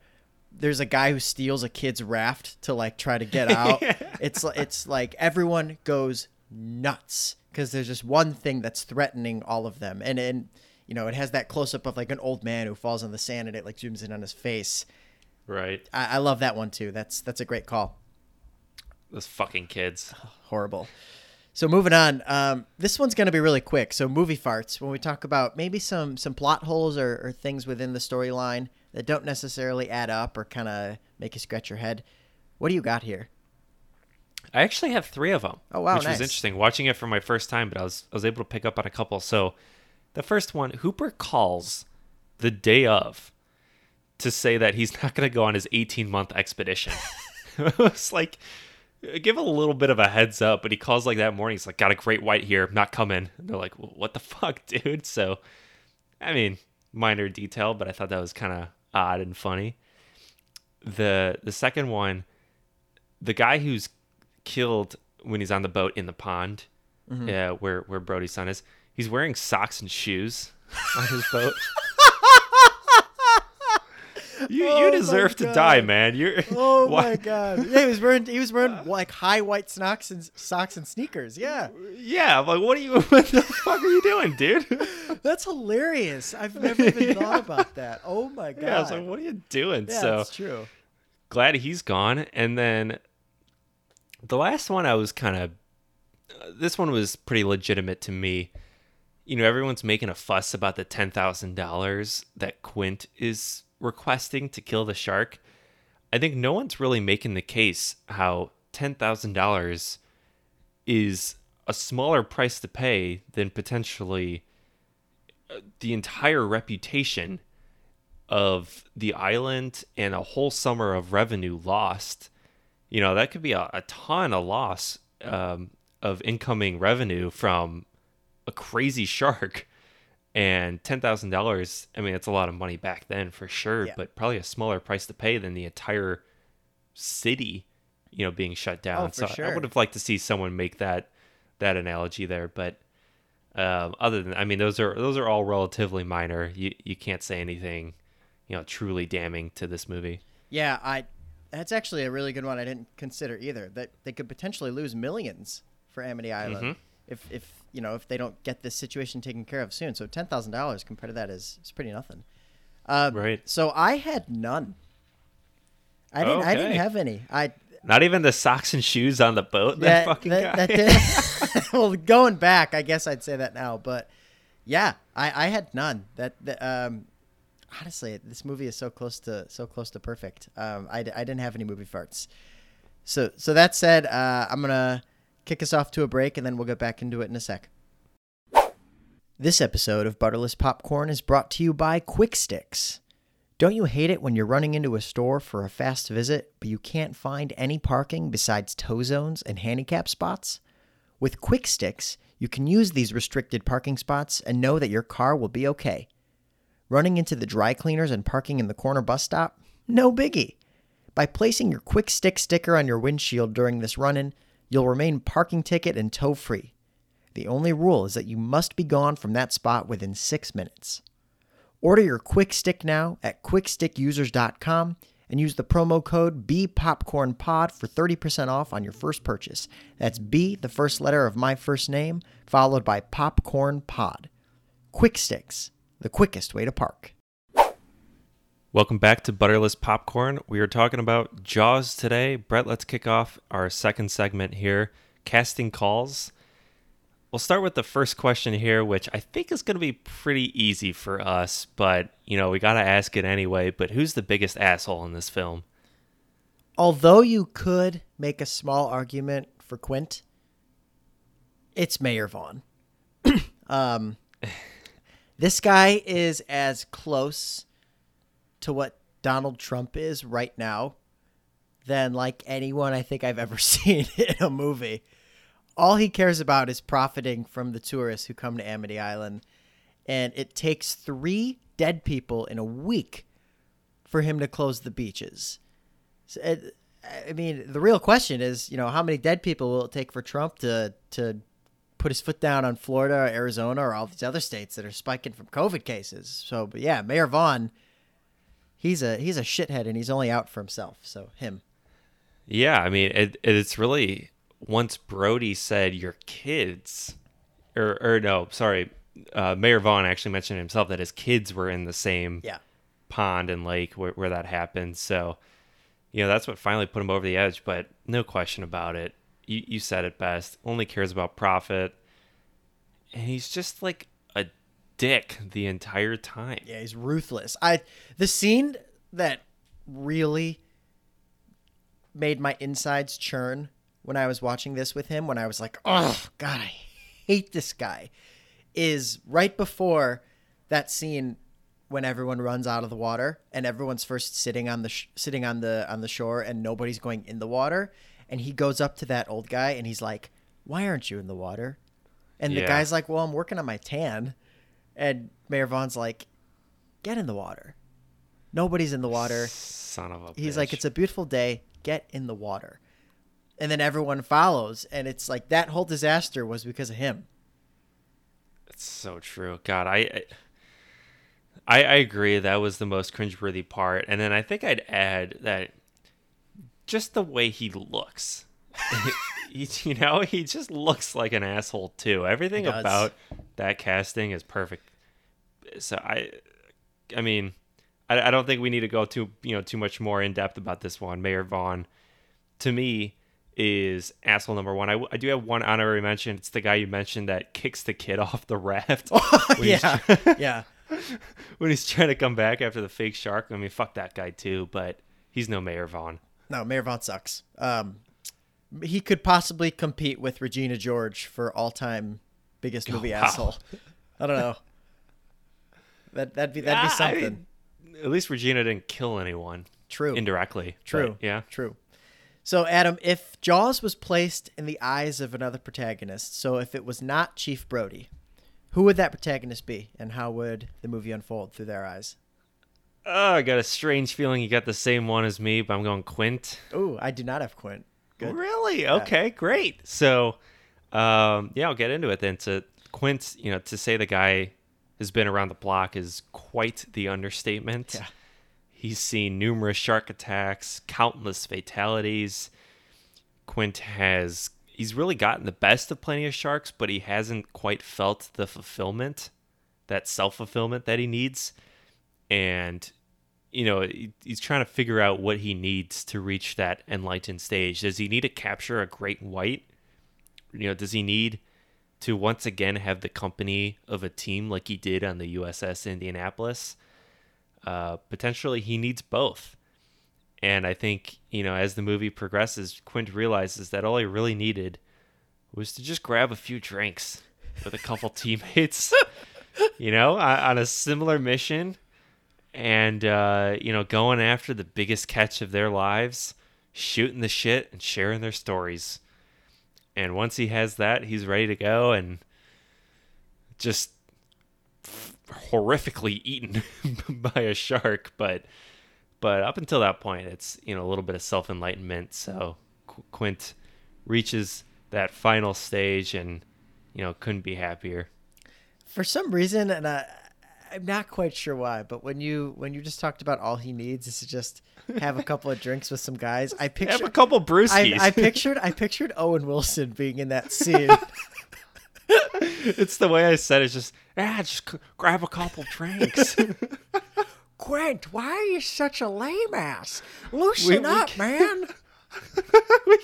There's a guy who steals a kid's raft to like try to get <laughs> out. It's it's like everyone goes nuts because there's just one thing that's threatening all of them, and and you know it has that close up of like an old man who falls on the sand and it like zooms in on his face. right I, I love that one too. That's that's a great call. those fucking kids horrible. So moving on, um, this one's going to be really quick. So movie farts. When we talk about maybe some some plot holes or, or things within the storyline that don't necessarily add up or kind of make you scratch your head, what do you got here? I actually have three of them. Oh, wow, which nice. was interesting. Watching it for my first time, but I was I was able to pick up on a couple. So, the first one, Hooper calls the day of to say that he's <laughs> not going to go on his 18 month expedition. <laughs> it's like give a little bit of a heads up, but he calls like that morning. He's like, "Got a great white here, not coming." And they're like, well, "What the <laughs> fuck, dude?" So, I mean, minor detail, but I thought that was kind of odd and funny. The the second one, the guy who's killed when he's on the boat in the pond, uh, where where Brody's son is, he's wearing socks and shoes <laughs> on his boat. <laughs> you Oh you deserve to die, man. You're <laughs> Oh <laughs> why- my god! Yeah, he was wearing he was wearing <laughs> like high white socks and socks and sneakers. Yeah, Yeah, like, what are you? What the fuck are you doing, dude? that's hilarious. I've never even thought about that. Oh my god! yeah, I was like, what are you doing? Yeah, so that's true. glad he's gone. And then The last one I was kind of uh, this one was pretty legitimate to me. You know, everyone's making a fuss about the $10,000 that Quint is requesting to kill the shark. I think no one's really making the case how $10,000 is a smaller price to pay than potentially uh, the entire reputation of the island and a whole summer of revenue lost. You know, that could be a, a ton of loss um, of incoming revenue from a crazy <laughs> shark. And $10,000, I mean, it's a lot of money back then for sure, Yeah. but probably a smaller price to pay than the entire city, you know, being shut down. Oh, for so I sure. would have liked to see someone make that that analogy there, but um, other than I mean those are those are all relatively minor. You you can't say anything, you know, truly damning to this movie. Yeah, I. That's actually a really good one. I didn't consider either. That they could potentially lose millions for Amity Island Mhm. if, if you know if they don't get this situation taken care of soon. So ten thousand dollars compared to that is is pretty nothing. Uh, Right. So I had none. I didn't. I didn't have any. I Not even the socks and shoes on the boat. That, fucking that, guy. that did- <laughs> well, going back, I guess I'd say that now, but yeah, I, I had none. That, that um, honestly, this movie is so close to so close to perfect. Um, I, I didn't have any movie farts. So so that said, uh, I'm gonna kick us off to a break, and then we'll get back into it in a sec. This episode of Butterless Popcorn is brought to you by Quick Sticks. Don't you hate it when you're running into a store for a fast visit, but you can't find any parking besides tow zones and handicap spots? With Quick Sticks, you can use these restricted parking spots and know that your car will be okay. Running into the dry cleaners and parking in the corner bus stop? No biggie. By placing your Quick Stick sticker on your windshield during this run in, you'll remain parking ticket and tow free. The only rule is that you must be gone from that spot within six minutes. Order your Quick Stick now at quickstickusers.com and use the promo code BPopcornPod for 30% off on your first purchase. That's B, the first letter of my first name, followed by Popcorn Pod. Quick Sticks, the quickest way to park. Welcome back to Butterless Popcorn. We are talking about Jaws today. Brett, let's kick off our second segment here casting calls. We'll start with the first question here, which I think is going to be pretty easy for us, but you know, we got to ask it anyway. But who's the biggest asshole in this film? Although you could make a small argument for Quint, it's Mayor Vaughn. <clears throat> um, this guy is as close to what Donald Trump is right now than like anyone I think I've ever <laughs> seen in a movie. All he cares about is profiting from the tourists who come to Amity Island. And it takes three dead people in a week for him to close the beaches. So it, uh, I mean, the real question is, you know, how many dead people will it take for Trump to to put his foot down on Florida, or Arizona, or all these other states that are spiking from COVID cases? So, but yeah, Mayor Vaughn, he's a he's a shithead, and he's only out for himself. So him. Yeah, I mean, it, it's really once Brody said your kids, or or no, sorry, uh, Mayor Vaughn actually mentioned himself that his kids were in the same Yeah. pond and lake where, where that happened. So, you know, that's what finally put him over the edge. But no question about it. You you said it best. Only cares about profit, and he's just like dick the entire time. Yeah, he's ruthless. I the scene that really made my insides churn when I was watching this with him when I was like, "Oh god, I hate this guy." Is right before that scene when everyone runs out of the water and everyone's first sitting on the sh- sitting on the on the shore and nobody's going in the water and he goes up to that old guy and he's like, "Why aren't you in the water?" And the guy's like, "Well, I'm working on my tan." And Mayor Vaughn's like, "Get in the water." Nobody's in the water. Son of a. He's like, "It's a beautiful day. Get in the water." And then everyone follows, and it's like that whole disaster was because of him. It's so true. God, I, I, I agree. That was the most cringeworthy part, and then I think I'd add that just the way he looks. <laughs> he, you know, he just looks like an asshole too. Everything about that casting is perfect. So I, I mean, I, I don't think we need to go too you know too much more in depth about this one. Mayor Vaughn, to me, is asshole number one. I do have one honorary mention. It's the guy you mentioned that kicks the kid <laughs> off the raft <laughs> yeah, try- <laughs> yeah. when he's trying to come back after the fake shark. I mean, fuck that guy too, but he's no Mayor Vaughn. No, Mayor Vaughn sucks. Um, he could possibly compete with Regina George for all-time biggest movie wow. asshole. I don't know. That that'd be that'd be Yeah, I something. mean, at least Regina didn't kill anyone True. indirectly. True. but yeah. True. So, Adam, if Jaws was placed in the eyes of another protagonist, so if it was not Chief Brody, who would that protagonist be, and how would the movie unfold through their eyes? Oh, I got a strange feeling you got the same one as me, but I'm going Quint. Oh, I do not have Quint. Good. Really? Okay, great. So, um, yeah, I'll get into it then. To Quint, you know, to say the guy has been around the block is quite the understatement. Yeah. He's seen numerous shark attacks, countless fatalities. Quint has he's really gotten the best of plenty of sharks, but he hasn't quite felt the fulfillment, that self-fulfillment that he needs. And you know, he's trying to figure out what he needs to reach that enlightened stage. Does he need to capture a great white? You know, does he need to once again have the company of a team like he did on the USS Indianapolis? Uh, potentially, he needs both. And I think, you know, as the movie progresses, Quint realizes that all he really needed was to just grab a few drinks with a couple <laughs> teammates, you know, on on a similar mission and uh, you know going after the biggest catch of their lives shooting the shit and sharing their stories and once he has that he's ready to go and just horrifically eaten <laughs> by a shark. But but up until that point it's you know a little bit of self-enlightenment. So Qu- quint reaches that final stage and you know couldn't be happier. For some reason, and I, I'm not quite sure why, but when you when you just talked about all he needs is to just have a couple of <laughs> drinks with some guys, I have a pictured couple brewskis I pictured I pictured Owen Wilson being in that scene. <laughs> it's the way I said it. It's just, ah, just c- grab a couple drinks. <laughs> Quint, why are you such a lame ass? Loosen We- we up, can't- man. we,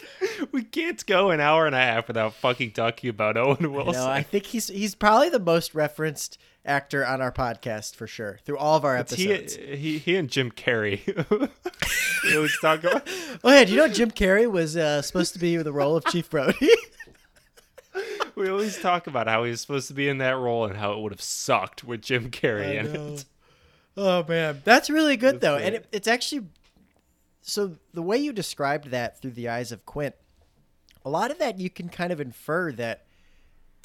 we can't go an hour and a half without fucking talking about Owen Wilson. No, I think he's he's probably the most referenced actor on our podcast for sure through all of our he, episodes. he, he and Jim Carrey. we always talk about. <laughs> Oh yeah, do you know Jim Carrey was uh, supposed to be the role of Chief Brody? <laughs> We always talk about how he was supposed to be in that role and how it would have sucked with Jim Carrey I in know. it. Oh man, that's really good That's though, great. and it, it's actually so the way you described that through the eyes of Quint, a lot of that you can kind of infer that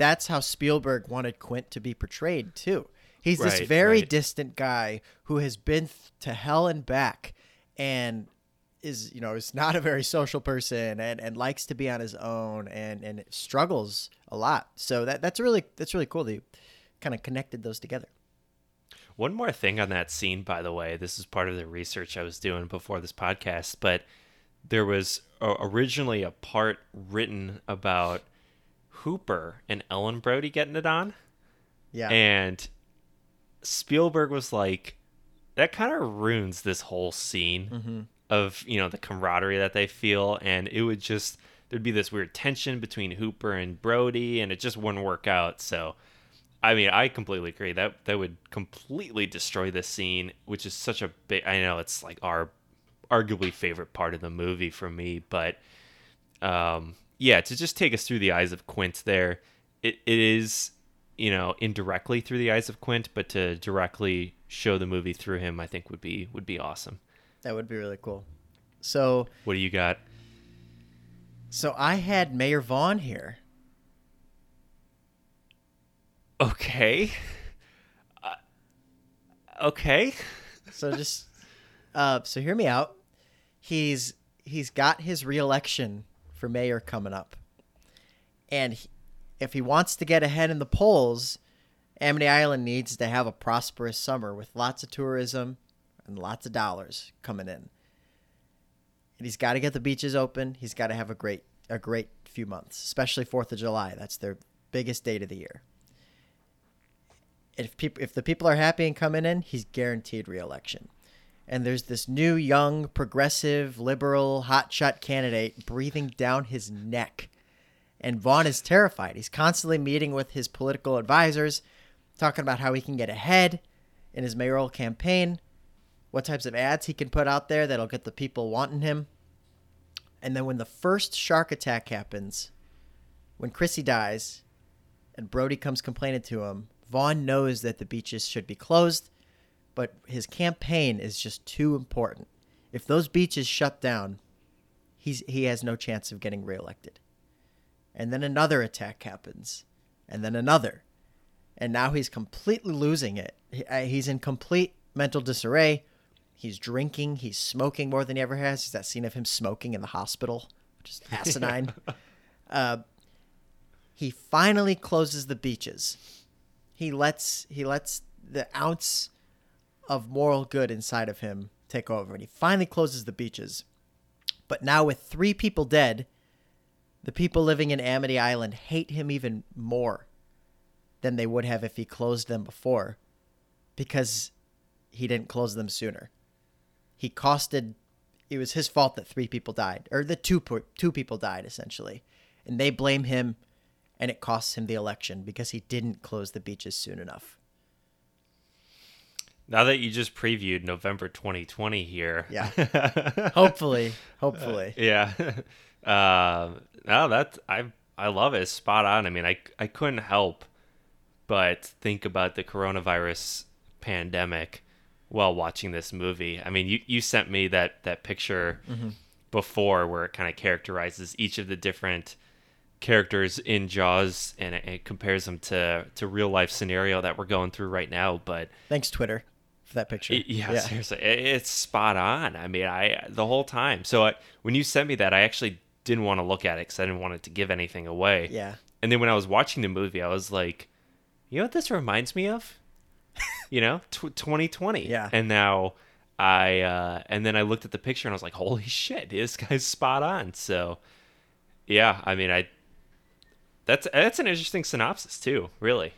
that's how Spielberg wanted Quint to be portrayed too. He's this very right. distant guy who has been th- to hell and back, and is you know is not a very social person and, and likes to be on his own and and struggles a lot. So that that's really that's really cool that you kind of connected those together. One more thing on that scene, by the way, this is part of the research I was doing before this podcast, but there was originally a part written about Hooper and Ellen Brody getting it on. Yeah. And Spielberg was like, that kind of ruins this whole scene Mm-hmm. of, you know, the camaraderie that they feel. And it would just, there'd be this weird tension between Hooper and Brody, and it just wouldn't work out. So, I mean, I completely agree. That that would completely destroy the scene, which is such a big. I know it's like our arguably favorite part of the movie for me, but um, yeah, to just take us through the eyes of Quint, there, it, it is you know indirectly through the eyes of Quint, but to directly show the movie through him, I think would be would be awesome. That would be really cool. So, What do you got? so I had Mayor Vaughn here. Okay. Uh, okay. So just, uh, so hear me out. He's he's got his reelection for mayor coming up, and he, if he wants to get ahead in the polls, Amity Island needs to have a prosperous summer with lots of tourism and lots of dollars coming in. And he's got to get the beaches open. He's got to have a great a great few months, especially Fourth of July. That's their biggest date of the year. if people if the people are happy and coming in, he's guaranteed reelection. And there's this new, young, progressive, liberal, hotshot candidate breathing down his neck. And Vaughn is terrified. He's constantly meeting with his political advisors, talking about how he can get ahead in his mayoral campaign, what types of ads he can put out there that'll get the people wanting him. And then when the first shark attack happens, when Chrissy dies and Brody comes complaining to him, Vaughn knows that the beaches should be closed, but his campaign is just too important. If those beaches shut down, he's he has no chance of getting reelected. And then another attack happens, and then another. And now he's completely losing it. He- uh, He's in complete mental disarray. He's drinking, he's smoking more than he ever has. There's that scene of him smoking in the hospital, just <laughs> asinine. uh, he finally closes the beaches. He lets he lets the ounce of moral good inside of him take over, and he finally closes the beaches. But now, with three people dead, the people living in Amity Island hate him even more than they would have if he closed them before, because he didn't close them sooner. He costed. It was his fault that three people died, or the two two people died essentially, and they blame him, and it costs him the election because he didn't close the beaches soon enough. Now that you just previewed November 2020 here. Yeah. <laughs> hopefully, hopefully. Yeah. <laughs> Uh, no, that's I I love it. It's spot on. I mean, I I couldn't help but think about the coronavirus pandemic while watching this movie. I mean, you you sent me that that picture before where it kind of characterizes each of the different characters in Jaws and it, it compares them to to real life scenario that we're going through right now, but Thanks, Twitter, for that picture. Y- Yeah, seriously, it's spot on. I mean, I the whole time. So I, when you sent me that, I actually didn't want to look at it because I didn't want it to give anything away. Yeah. And then when I was watching the movie, I was like, you know what this reminds me of? <laughs> you know, tw 2020. Yeah. And now I uh, and then I looked at the picture and I was like, holy shit, this guy's spot on. So yeah, I mean, I that's that's an interesting synopsis too. Really.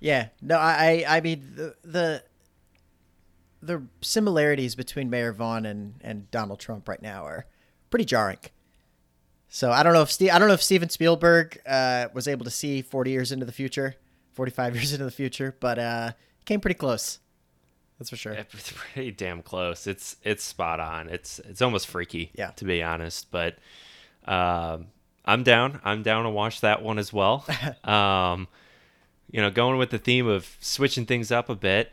Yeah. No, I, I I mean the the the similarities between Mayor Vaughn and, and Donald Trump right now are pretty jarring. So I don't know if Steve, I don't know if Steven Spielberg uh, was able to see 40 years into the future, 45 years into the future, but uh, came pretty close. That's for sure. It's pretty damn close. It's it's spot on. It's it's almost freaky, Yeah. to be honest. But um, I'm down. I'm down to watch that one as well. <laughs> um, you know, going with the theme of switching things up a bit.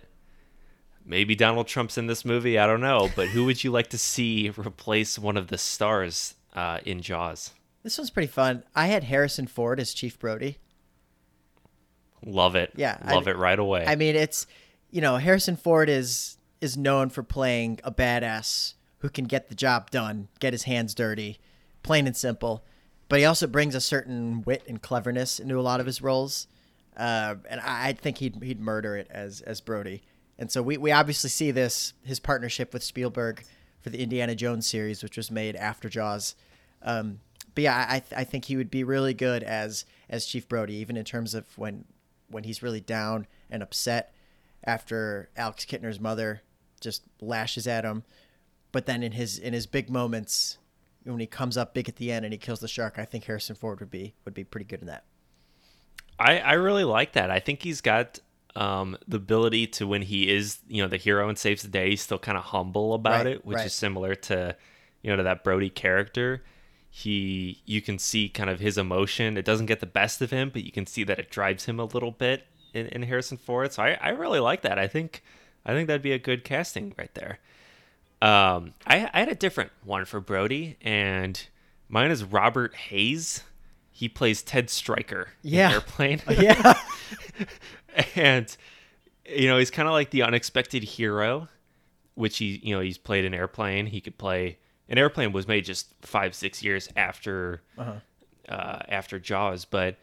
Maybe Donald Trump's in this movie. I don't know. But who would you like to see replace one of the stars uh, in Jaws? This one's pretty fun. I had Harrison Ford as Chief Brody. Love it. Yeah, I- love it right away. I mean, it's you know Harrison Ford is is known for playing a badass who can get the job done, get his hands dirty, plain and simple. But he also brings a certain wit and cleverness into a lot of his roles, uh, and I, I think he'd he'd murder it as as Brody. And so we we obviously see this his partnership with Spielberg for the Indiana Jones series, which was made after Jaws. Um, but yeah, I I think he would be really good as as Chief Brody, even in terms of when when he's really down and upset after Alex Kintner's mother just lashes at him. But then in his in his big moments, when he comes up big at the end and he kills the shark, I think Harrison Ford would be would be pretty good in that. I, I really like that. I think he's got um, the ability to when he is, you know, the hero and saves the day, he's still kind of humble about Right, it, which right. is similar to, you know, to that Brody character. He, you can see kind of his emotion. It doesn't get the best of him, but you can see that it drives him a little bit in, in Harrison Ford. So I, I really like that. I think, I think that'd be a good casting right there. Um, I, I had a different one for Brody, and mine is Robert Hays. He plays Ted Stryker Yeah. in Airplane. <laughs> Yeah. <laughs> <laughs> and you know he's kind of like the unexpected hero which he you know he's played an airplane he could play an airplane was made just five six years after Uh-huh. uh, after jaws but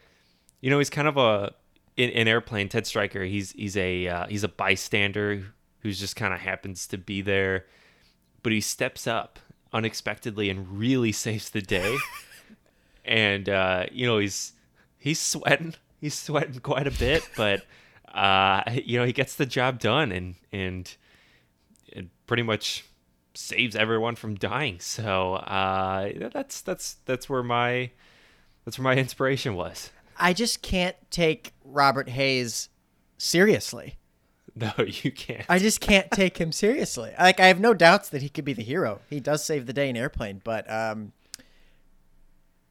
you know he's kind of a in, in airplane ted Stryker. he's he's a uh, he's a bystander who's just kind of happens to be there but he steps up unexpectedly and really saves the day <laughs> and uh, you know he's he's sweating he's sweating quite a bit but uh, <laughs> you know he gets the job done and and it pretty much saves everyone from dying. So uh, that's that's that's where my that's where my inspiration was. I just can't take Robert Hays seriously. <laughs> No, you can't. I just can't take him seriously. Like I have no doubts that he could be the hero. He does save the day in Airplane, but um,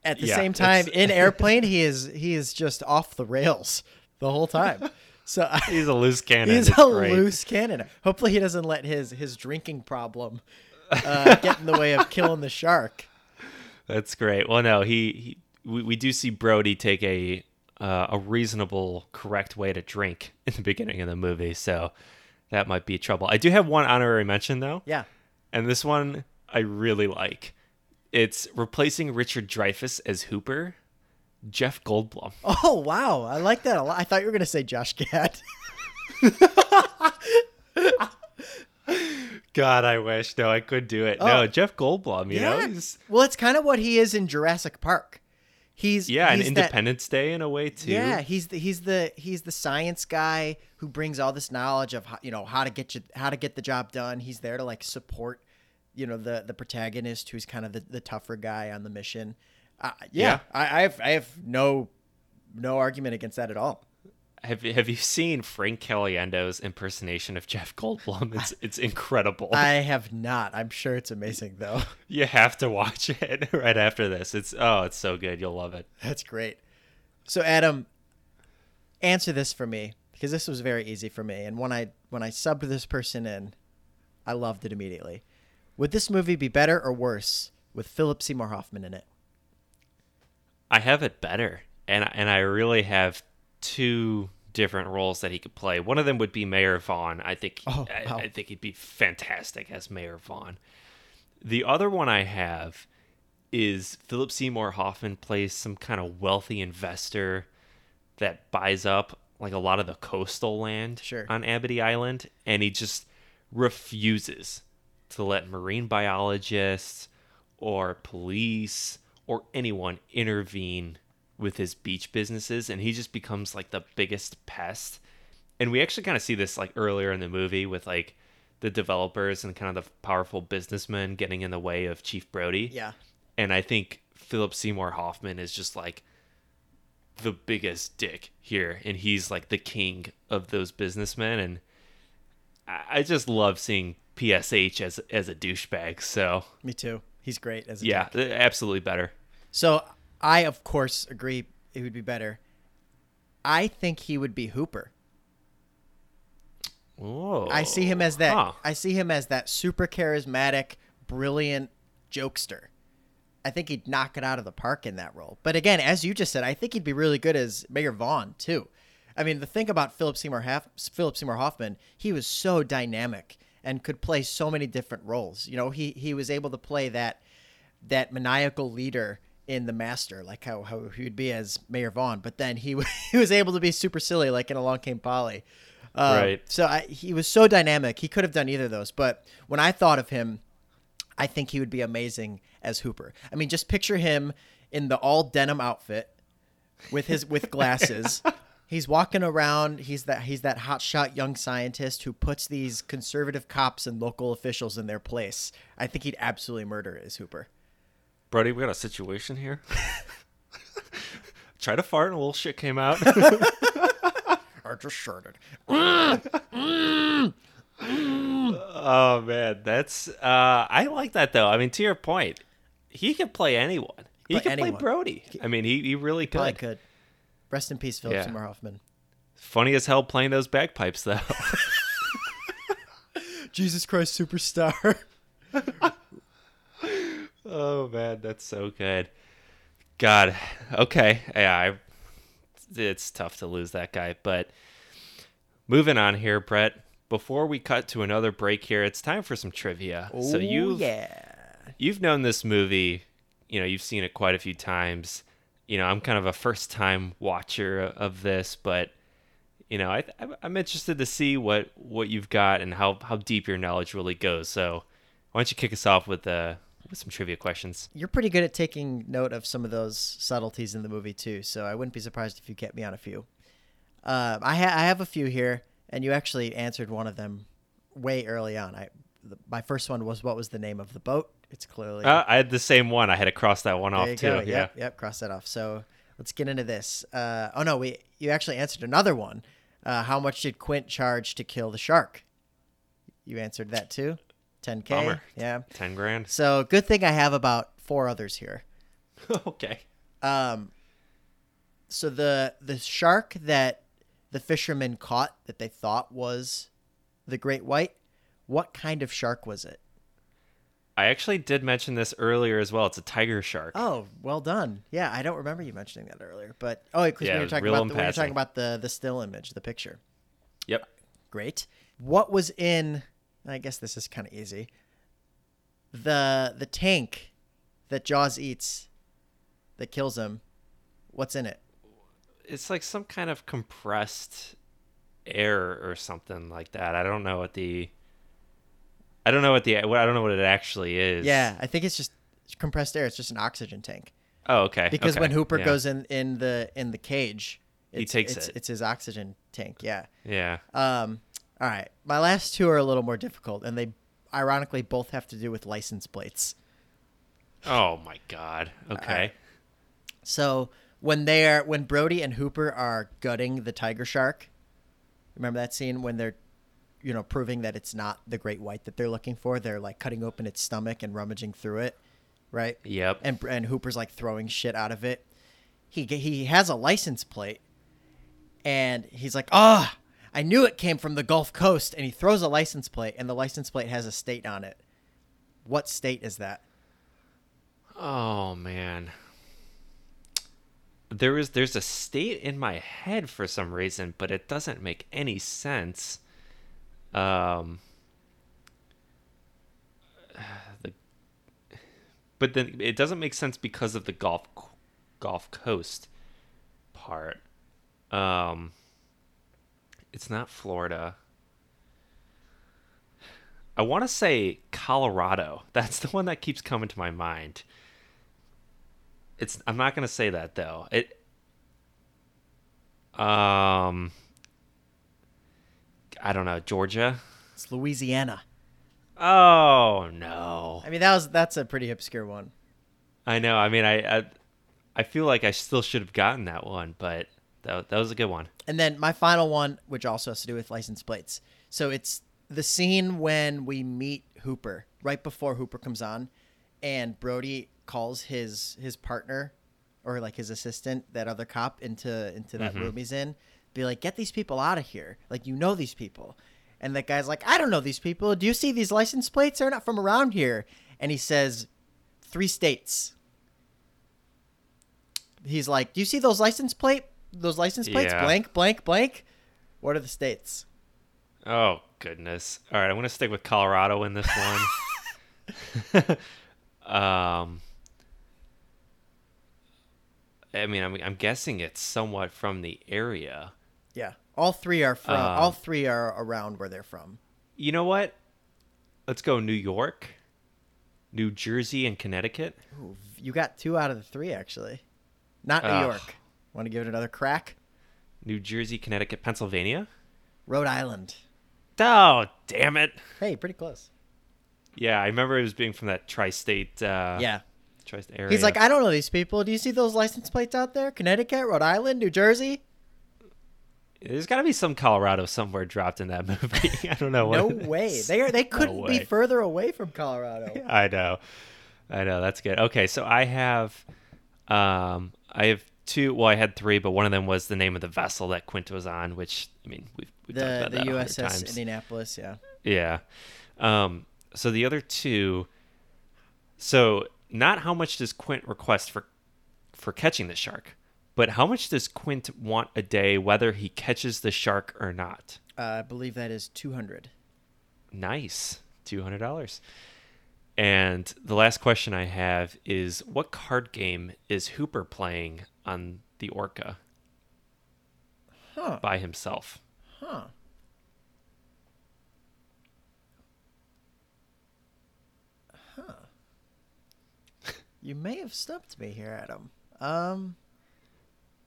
at the Yeah, same time, in <laughs> Airplane, he is he is just off the rails the whole time. So I, He's a loose cannon. he's It's a great. loose cannon. Hopefully, he doesn't let his his drinking problem uh, <laughs> get in the way of killing the shark. That's great. Well, no, he, he we, we do see Brody take a uh, a reasonable, correct way to drink <laughs> in the beginning of the movie, so that might be trouble. I do have one honorary mention though, Yeah. and this one I really like. It's replacing Richard Dreyfuss as Hooper, Jeff Goldblum. <laughs> Oh wow, I like that a lot. I thought you were gonna say Josh Gad. <laughs> God, I wish. No, I could do it. Oh. No, Jeff Goldblum. You know, Yeah. he's Well, it's kind of what he is in Jurassic Park. He's yeah, he's that- Independence Day in a way too. Yeah, he's the he's the he's the science guy who brings all this knowledge of how, you know how to get you how to get the job done. He's there to like support, you know, the the protagonist who's kind of the, the tougher guy on the mission. Uh, yeah, Yeah. I, I have I have no no argument against that at all. Have you- Have you seen Frank Caliendo's impersonation of Jeff Goldblum? It's <laughs> it's incredible. I have not. I'm sure it's amazing though. <laughs> you have to watch <laughs> it right after this. It's oh, it's so good. You'll love it. That's great. So Adam, answer this for me because this was very easy for me. And when I when I subbed this person in, I loved it immediately. Would this movie be better or worse with Philip Seymour Hoffman in it? I have it better, and and I really have two different roles that he could play. One of them would be Mayor Vaughn. I think Oh, I, wow. I think he'd be fantastic as Mayor Vaughn. The other one I have is Philip Seymour Hoffman plays some kind of wealthy investor that buys up like a lot of the coastal land Sure. on Amity Island, and he just refuses to let marine biologists or police or anyone intervene with his beach businesses, and he just becomes like the biggest pest. And we actually kind of see this like earlier in the movie with like the developers and kind of the powerful businessmen getting in the way of Chief Brody. Yeah. And I think Philip Seymour Hoffman is just like the biggest dick here, and he's like the king of those businessmen. And I just love seeing PSH as as a douchebag. So Me too. He's great as a yeah, dick. absolutely better. So I of course agree it would be better. I think he would be Hooper. Oh, I see him as that. Huh. I see him as that super charismatic, brilliant jokester. I think he'd knock it out of the park in that role. But again, as you just said, I think he'd be really good as Mayor Vaughn too. I mean, the thing about Philip Seymour Hoff- Philip Seymour Hoffman, he was so dynamic and could play so many different roles. You know, he he was able to play that that maniacal leader in The Master, like how, how he would be as Mayor Vaughn, but then he <laughs> he was able to be super silly, like in Along Came Polly. Uh, Right. So I, he was so dynamic. He could have done either of those. But when I thought of him, I think he would be amazing as Hooper. I mean, just picture him in the all denim outfit with his with <laughs> glasses. He's walking around. He's that he's that hotshot young scientist who puts these conservative cops and local officials in their place. I think he'd absolutely murder as Hooper. Brody, we got a situation here. Try to fart and a little shit came out. <laughs> Or just sharted. <laughs> oh man, that's uh I like that though. I mean, to your point, he could play anyone. He Play could anyone. play Brody. I mean, he, he really could. Probably could. Rest in peace, Philip Yeah. Seymour Hoffman. Funny as hell playing those bagpipes though. <laughs> Jesus Christ, superstar. Oh man, that's so good. God. Okay. Yeah, I, it's tough to lose that guy, but moving on here, Brett. Before we cut to another break here, it's time for some trivia. so you yeah. you've known this movie, you know, you've seen it quite a few times. You know, I'm kind of a first time watcher of this, but you know, I, I'm interested to see what what you've got and how how deep your knowledge really goes. So, why don't you kick us off with uh with some trivia questions? You're pretty good at taking note of some of those subtleties in the movie too, so I wouldn't be surprised if you kept me on a few. Uh, I, ha- I have a few here, and you actually answered one of them way early on. I the, my first one was what was the name of the boat? It's clearly Uh, I had the same one. I had to cross that one there off too. go. Yeah. Yep, yep. Cross that off. So let's get into this. Uh, oh no, we you actually answered another one. Uh, how much did Quint charge to kill the shark? You answered that too. 10k. Bummer. Yeah. Ten grand. So good thing I have about four others here. <laughs> okay. Um, so the the shark that the fishermen caught that they thought was the great white, what kind of shark was it? I actually did mention this earlier as well. It's a tiger shark. Oh, well done. Yeah, I don't remember you mentioning that earlier, but oh, because Yeah, we were talking about the, we were talking about the the still image, the picture. Yep. Great. What was in? I guess this is kind of easy. The the tank that Jaws eats that kills him. What's in it? It's like some kind of compressed air or something like that. I don't know what the. I don't know what the. I don't know what it actually is. Yeah, I think it's just compressed air. It's just an oxygen tank. Oh, okay. Because okay, when Hooper yeah. goes in in the in the cage, He takes it's, it. It's his oxygen tank. Yeah. Yeah. Um. All right. My last two are a little more difficult, and they ironically both have to do with license plates. Oh my God. Okay. So when they're when Brody and Hooper are gutting the tiger shark, remember that scene when they're, you know, proving that it's not the great white that they're looking for. They're like cutting open its stomach and rummaging through it, right? Yep. And and Hooper's like throwing shit out of it. He he has a license plate, and he's like, ah. I knew it came from the Gulf Coast, and he throws a license plate, and the license plate has a state on it. What state is that? Oh man. There is there's a state in my head for some reason, but it doesn't make any sense. Um <sighs> the but then it doesn't make sense because of the Gulf Gulf Coast part. Um it's not Florida. I want to say Colorado. <laughs> That's the one that keeps coming to my mind. It's I'm not going to say that though. It um I don't know, Georgia? It's Louisiana. Oh, no. I mean, that was that's a pretty obscure one. I know. I mean, I I, I feel like I still should have gotten that one, but that, that was a good one. And then my final one, which also has to do with license plates. So it's the scene when we meet Hooper right before Hooper comes on, and Brody calls his his partner or like his assistant, that other cop, into into that mm-hmm. room he's in. Be like, get these people out of here. Like you know these people. And that guy's like, I don't know these people. Do you see these license plates? They're not from around here. And he says, three states. He's like, do you see those license plate? Those license plates? Yeah. Blank, blank, blank. What are the states? Oh, goodness. All right, I'm going to stick with Colorado in this one. <laughs> <laughs> um I mean, I'm, I'm guessing it's somewhat from the area. Yeah, all three are from. Um, all three are around where they're from. You know what? Let's go New York, New Jersey, and Connecticut. Ooh, you got two out of the three actually. Not New Ugh. York. Want to give it another crack? New Jersey, Connecticut, Pennsylvania. Rhode Island. Oh, damn it. Hey, pretty close. Yeah, I remember it was being from that tri-state. Uh, yeah. tri-state area. He's like, I don't know these people. Do you see those license plates out there? Connecticut, Rhode Island, New Jersey. There's got to be some Colorado somewhere dropped in that <laughs> movie. I don't know No way. They are. They couldn't be further away from Colorado. <laughs> I know. I know. That's good. Okay, so I have, um, I have two. Well, I had three, but one of them was the name of the vessel that Quint was on, which I mean, we've, we've talked The about the that USS times. Indianapolis. Yeah. Yeah. Um, so the other two, so not how much does Quint request for for catching the shark, but how much does Quint want a day, whether he catches the shark or not? Uh, I believe that is two hundred. Nice, two hundred dollars. And the last question I have is, what card game is Hooper playing on the Orca Huh. by himself? Huh. Huh. You may have stumped me here, Adam. Um,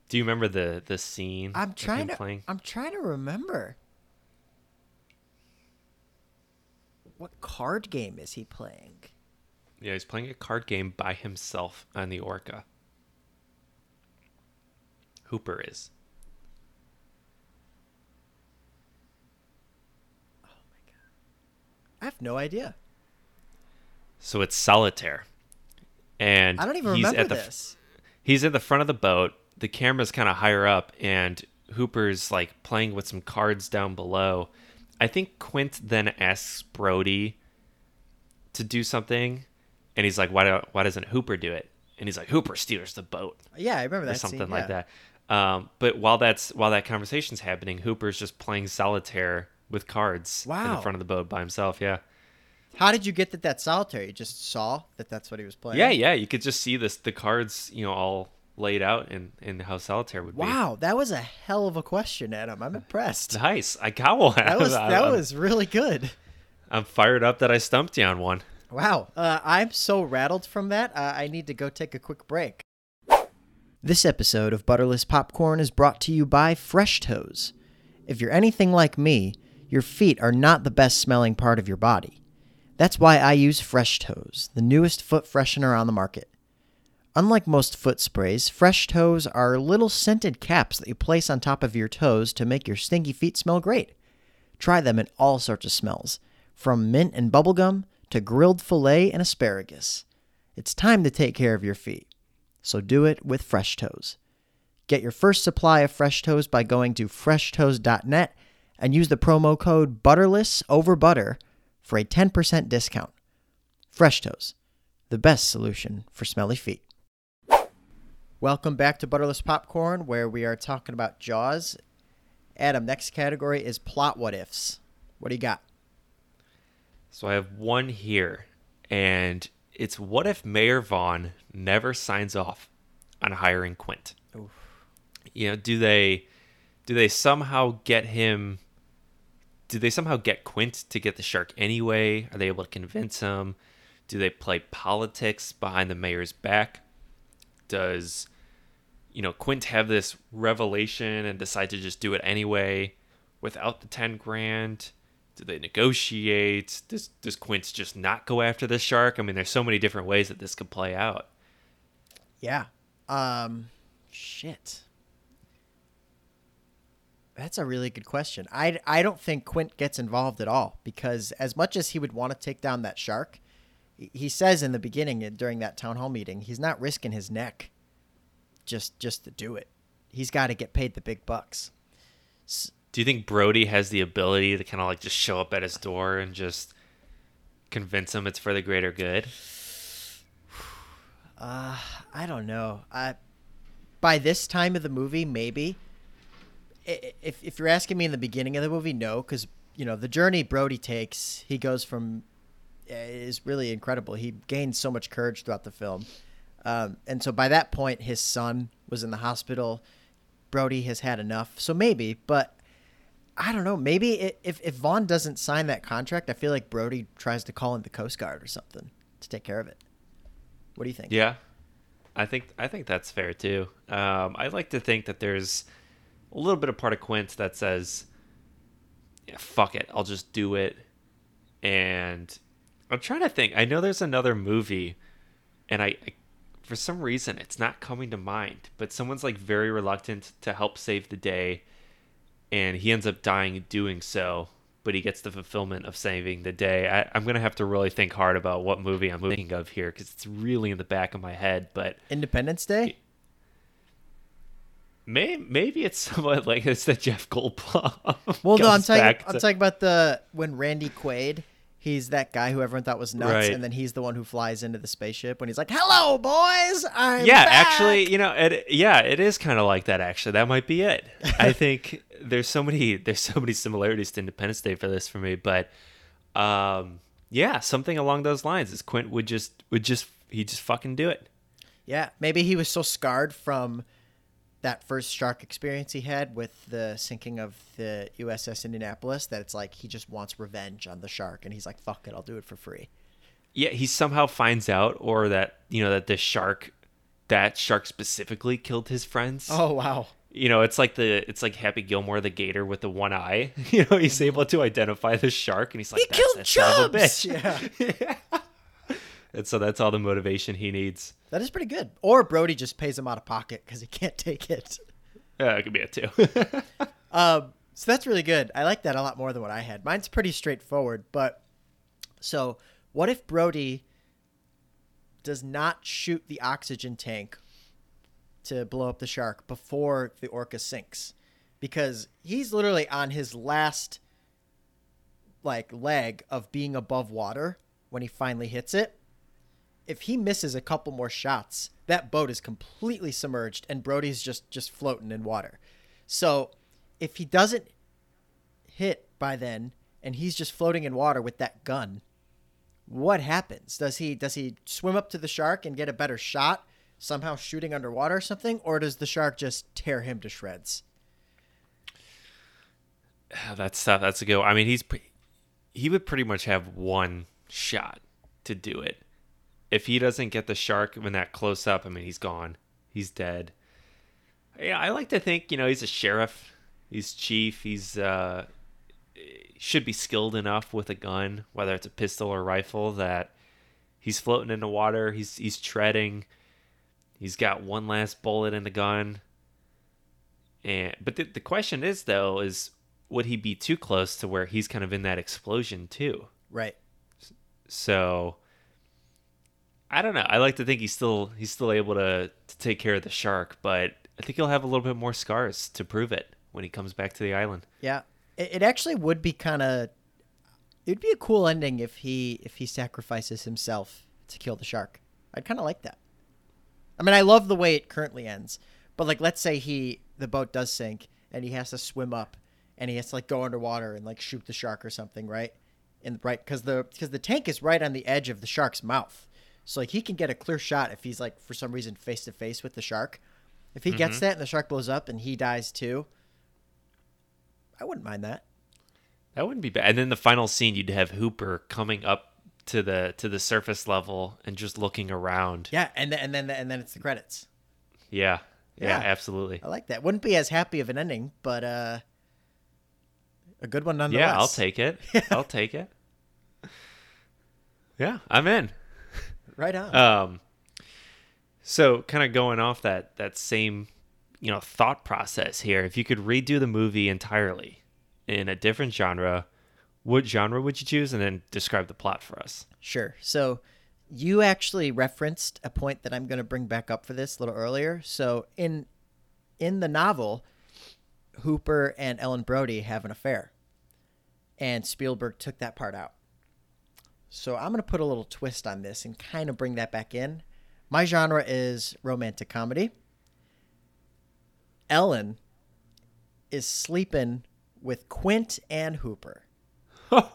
Do you remember the the scene? I'm trying to. playing? I'm trying to remember. what card game is he playing? Yeah, he's playing a card game by himself on the Orca. Hooper is. Oh my god. I have no idea. So it's solitaire. And I don't even he's remember at the, this. He's at the front of the boat. The camera's kind of higher up, and Hooper's like playing with some cards down below. I think Quint then asks Brody to do something, and he's like, "Why do, why doesn't Hooper do it?" And he's like, "Hooper steers the boat." Yeah, I remember that. or something scene, like that. Um, but while that's while that conversation's happening, Hooper's just playing solitaire with cards in Wow. the front of the boat by himself. Yeah, How did you get that? That solitaire? You just saw that that's what he was playing. yeah, yeah. You could just see this the cards, you know, all laid out and in how solitaire would be Wow, that was a hell of a question, Adam. I'm impressed. Nice. I got one. That was <laughs> that I'm- was really good. I'm fired up that I stumped you on one. Wow, uh, I'm so rattled from that. Uh, I need to go take a quick break. This episode of Butterless Popcorn is brought to you by Fresh Toes. If you're anything like me, your feet are not the best smelling part of your body. That's why I use Fresh Toes, the newest foot freshener on the market. Unlike most foot sprays, Fresh Toes are little scented caps that you place on top of your toes to make your stinky feet smell great. Try them in all sorts of smells, from mint and bubblegum to grilled filet and asparagus. It's time to take care of your feet. So do it with Fresh Toes. Get your first supply of Fresh Toes by going to freshtoes.net and use the promo code BUTTERLESS over butter for a 10% discount. Fresh Toes, the best solution for smelly feet. Welcome back to Butterless Popcorn, where we are talking about Jaws. Adam, next category is plot what ifs. What do you got? So I have one here, and it's what if Mayor Vaughn never signs off on hiring Quint? You know, do they do they somehow get him? Do they somehow get Quint to get the shark anyway? Are they able to convince him? Do they play politics behind the mayor's back? Does you know Quint have this revelation and decide to just do it anyway without the ten grand? Do they negotiate? Does does Quint just not go after the shark? I mean, there's so many different ways that this could play out. Yeah. Um shit. That's a really good question. I, I don't think Quint gets involved at all because as much as he would want to take down that shark, he- he says in the beginning uh, during that town hall meeting, he's not risking his neck just just to do it. He's got to get paid the big bucks. Do you think Brody has the ability to kind of like just show up at his door and just convince him it's for the greater good? <sighs> Uh, I don't know. I by this time of the movie, maybe. If if you're asking me in the beginning of the movie, no, because you know the journey Brody takes, he goes from uh, is really incredible. He gains so much courage throughout the film, um, and so by that point, his son was in the hospital. Brody has had enough, so maybe, but I don't know. Maybe i- if if Vaughn doesn't sign that contract, I feel like Brody tries to call in the Coast Guard or something to take care of it. What do you think? Yeah, I think I think that's fair too. Um, I like to think that there's a little bit of part of Quint that says, yeah, "Fuck it, I'll just do it." And I'm trying to think. I know there's another movie, and I, I for some reason it's not coming to mind. But someone's like very reluctant to help save the day, and he ends up dying doing so. But he gets the fulfillment of saving the day. I, I'm gonna have to really think hard about what movie I'm thinking of here because it's really in the back of my head. But Independence Day. May, maybe it's somewhat like it's the Jeff Goldblum. Well, no, I'm talking. I'm talking about the when Randy Quaid. He's that guy who everyone thought was nuts, Right. and then he's the one who flies into the spaceship when he's like, "Hello, boys, I'm yeah, back." actually, you know, it, yeah, it is kind of like that. Actually, that might be it. I <laughs> think there's so many there's so many similarities to Independence Day for this for me, but um, yeah, something along those lines. Is Quint would just would just he just fucking do it. Yeah, maybe he was so scarred from that first shark experience he had with the sinking of the USS Indianapolis that it's like he just wants revenge on the shark, and he's like, "Fuck it, I'll do it for free." Yeah, he somehow finds out, or that you know that the shark, that shark specifically killed his friends. Oh wow! you know, it's like the it's like Happy Gilmore the gator with the one eye. <laughs> You know, he's able to identify the shark, and he's like, He "That's killed that of a Chubbs!" bitch." Yeah. <laughs> And so that's all the motivation he needs. That is pretty good. Or Brody just pays him out of pocket because he can't take it. Yeah, it could be a two. <laughs> Um, so that's really good. I like that a lot more than what I had. Mine's pretty straightforward, but so what if Brody does not shoot the oxygen tank to blow up the shark before the orca sinks? Because he's literally on his last like leg of being above water when he finally hits it. If he misses a couple more shots, that boat is completely submerged and Brody's just just floating in water. So, if he doesn't hit by then and he's just floating in water with that gun, what happens? Does he does he swim up to the shark and get a better shot, somehow shooting underwater or something, or does the shark just tear him to shreds? <sighs> that's tough. That's a go. I mean, he's he would pretty much have one shot to do it. If he doesn't get the shark when that close up, I mean, he's gone. He's dead. Yeah, I like to think you know he's a sheriff. He's chief. He's uh, should be skilled enough with a gun, whether it's a pistol or rifle, that he's floating in the water. He's he's treading. He's got one last bullet in the gun. And but the, the question is though is would he be too close to where he's kind of in that explosion too? Right. So I don't know. I like to think he's still he's still able to to take care of the shark, but I think he'll have a little bit more scars to prove it when he comes back to the island. Yeah. It, it actually would be kind of it'd be a cool ending if he if he sacrifices himself to kill the shark. I'd kind of like that. I mean, I love the way it currently ends, but like let's say he the boat does sink and he has to swim up and he has to like go underwater and like shoot the shark or something, right? And right cuz the cuz the tank is right on the edge of the shark's mouth. So like he can get a clear shot if he's like for some reason face to face with the shark. If he gets that and the shark blows up and he dies too, I wouldn't mind that. That wouldn't be bad. And then the final scene, you'd have Hooper coming up to the to the surface level and just looking around. Yeah, and then and then and then it's the credits. Yeah, yeah, Yeah. absolutely. I like that. Wouldn't be as happy of an ending, but uh a good one nonetheless. Yeah, I'll take it. I'll <laughs> take it. Yeah, I'm in. Right on. Um, so kind of going off that that same you know thought process here. If you could redo the movie entirely in a different genre, what genre would you choose? And then describe the plot for us. Sure. So you actually referenced a point that I'm going to bring back up for this a little earlier. So in in the novel, Hooper and Ellen Brody have an affair. And Spielberg took that part out. So I'm going to put a little twist on this and kind of bring that back in. My genre is romantic comedy. Ellen is sleeping with Quint and Hooper.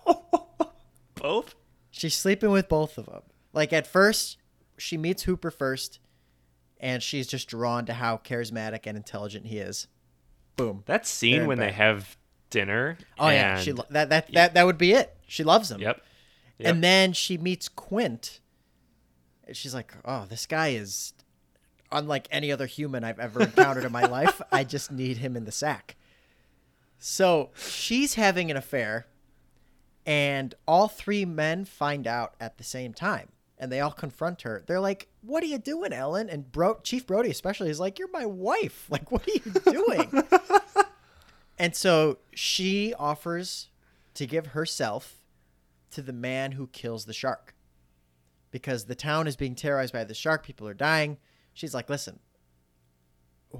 <laughs> Both? She's sleeping with both of them. Like at first, she meets Hooper first, and she's just drawn to how charismatic and intelligent he is. Boom. That scene when they have dinner. Oh yeah, she lo- that that that that would be it. She loves him. Yep. Yep. And then she meets Quint. And she's like, "Oh, this guy is unlike any other human I've ever encountered in my <laughs> life. I just need him in the sack." So she's having an affair, and all three men find out at the same time, and they all confront her. They're like, "What are you doing, Ellen?" And Bro- Chief Brody especially is like, "You're my wife. <laughs> Like, what are you doing?" <laughs> and so she offers to give herself to the man who kills the shark. Because the town is being terrorized by the shark, people are dying. She's like, listen,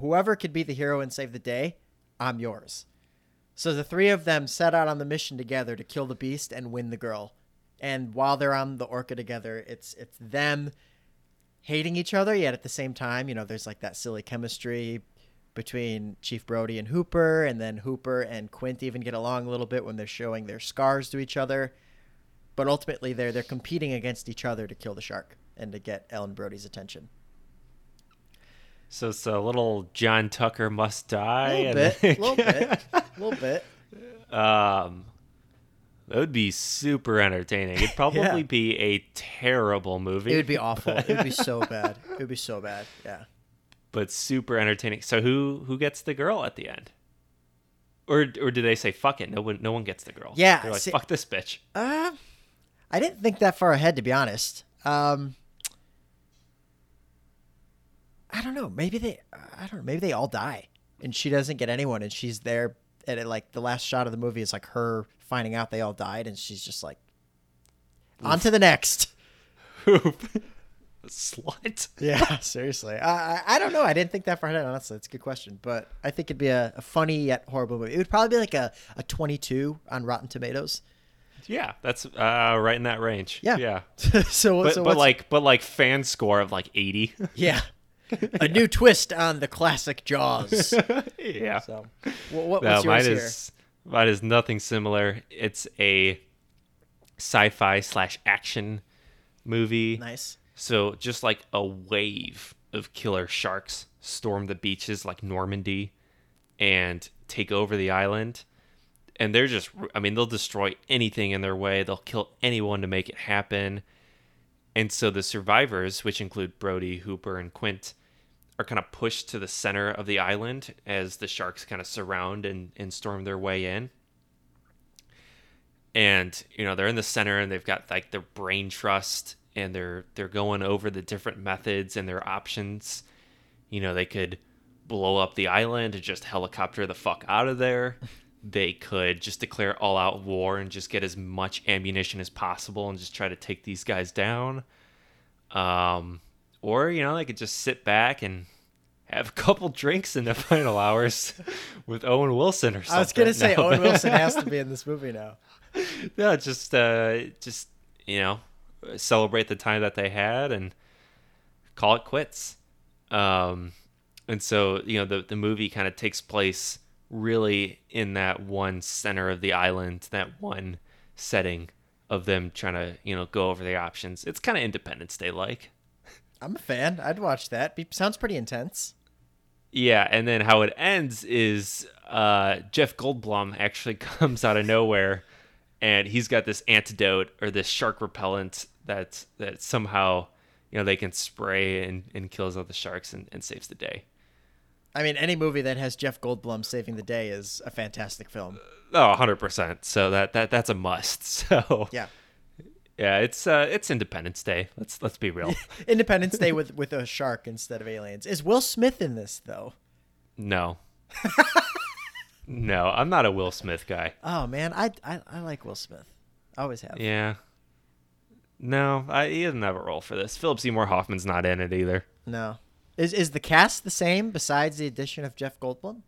whoever could be the hero and save the day, I'm yours. So the three of them set out on the mission together to kill the beast and win the girl. And while they're on the orca together, it's it's them hating each other, yet at the same time, you know, there's like that silly chemistry between Chief Brody and Hooper, and then Hooper and Quint even get along a little bit when they're showing their scars to each other. But ultimately, they're they're competing against each other to kill the shark and to get Ellen Brody's attention. So it's a little John Tucker must die. A little and bit, a little <laughs> bit, a little bit. Um, that would be super entertaining. It'd probably Yeah. be a terrible movie. It would be awful. It would be <laughs> so bad. It would be so bad. Yeah. but super entertaining. So who who gets the girl at the end? Or or do they say fuck it? No one no one gets the girl. Yeah, They're like see- fuck this bitch. Uh, I didn't think that far ahead, to be honest. Um, I don't know. Maybe they. I don't know. Maybe they all die, and she doesn't get anyone, and she's there. And it, like the last shot of the movie is like her finding out they all died, and she's just like, on to the next. Slut. Yeah, <laughs> seriously. I, I I don't know. I didn't think that far ahead. Honestly, it's a good question, but I think it'd be a, a funny yet horrible movie. It would probably be like a, a twenty two on Rotten Tomatoes. Yeah, that's uh, right in that range. Yeah. yeah. <laughs> so, But so but like but like fan score of like eighty. <laughs> Yeah. <laughs> A new twist on the classic Jaws. yeah. So, what, what, No, what's mine yours here? is mine is nothing similar. It's a sci-fi slash action movie. Nice. So just like a wave of killer sharks storm the beaches like Normandy and take over the island. And they're just I mean they'll destroy anything in their way. They'll kill anyone to make it happen. And so the survivors, which include Brody, Hooper, and Quint, are kind of pushed to the center of the island as the sharks kind of surround and, and storm their way in. And, you know, they're in the center and they've got like their brain trust and they're they're going over the different methods and their options. You know, they could blow up the island and just helicopter the fuck out of there. <laughs> They could just declare all out war and just get as much ammunition as possible and just try to take these guys down. Um, or, you know, they could just sit back and have a couple drinks in the <laughs> final hours <laughs> with Owen Wilson or something. I was gonna say No. Owen Wilson has to be <laughs> in this movie now. no, just uh, just you know, celebrate the time that they had and call it quits. Um, and so you know the the movie kind of takes place really in that one center of the island, that one setting of them trying to you know go over the options. It's kind of Independence Day like. I'm a fan. I'd watch that. Be- sounds pretty intense. Yeah, and then how it ends is uh, Jeff Goldblum actually <laughs> comes out of nowhere, and he's got this antidote or this shark repellent that that somehow you know they can spray and, and kills all the sharks and, and saves the day. I mean, any movie that has Jeff Goldblum saving the day is a fantastic film. Oh, 100%. So that, that that's a must. <laughs> So Yeah. yeah, it's uh it's Independence Day. Let's let's be real. <laughs> Independence Day with with a shark instead of aliens. Is Will Smith in this though? no. no, I'm not a Will Smith guy. Oh man, I I, I like Will Smith. I always have. Yeah. No, I, he doesn't have a role for this. Philip Seymour Hoffman's not in it either. No. Is is the cast the same besides the addition of Jeff Goldblum?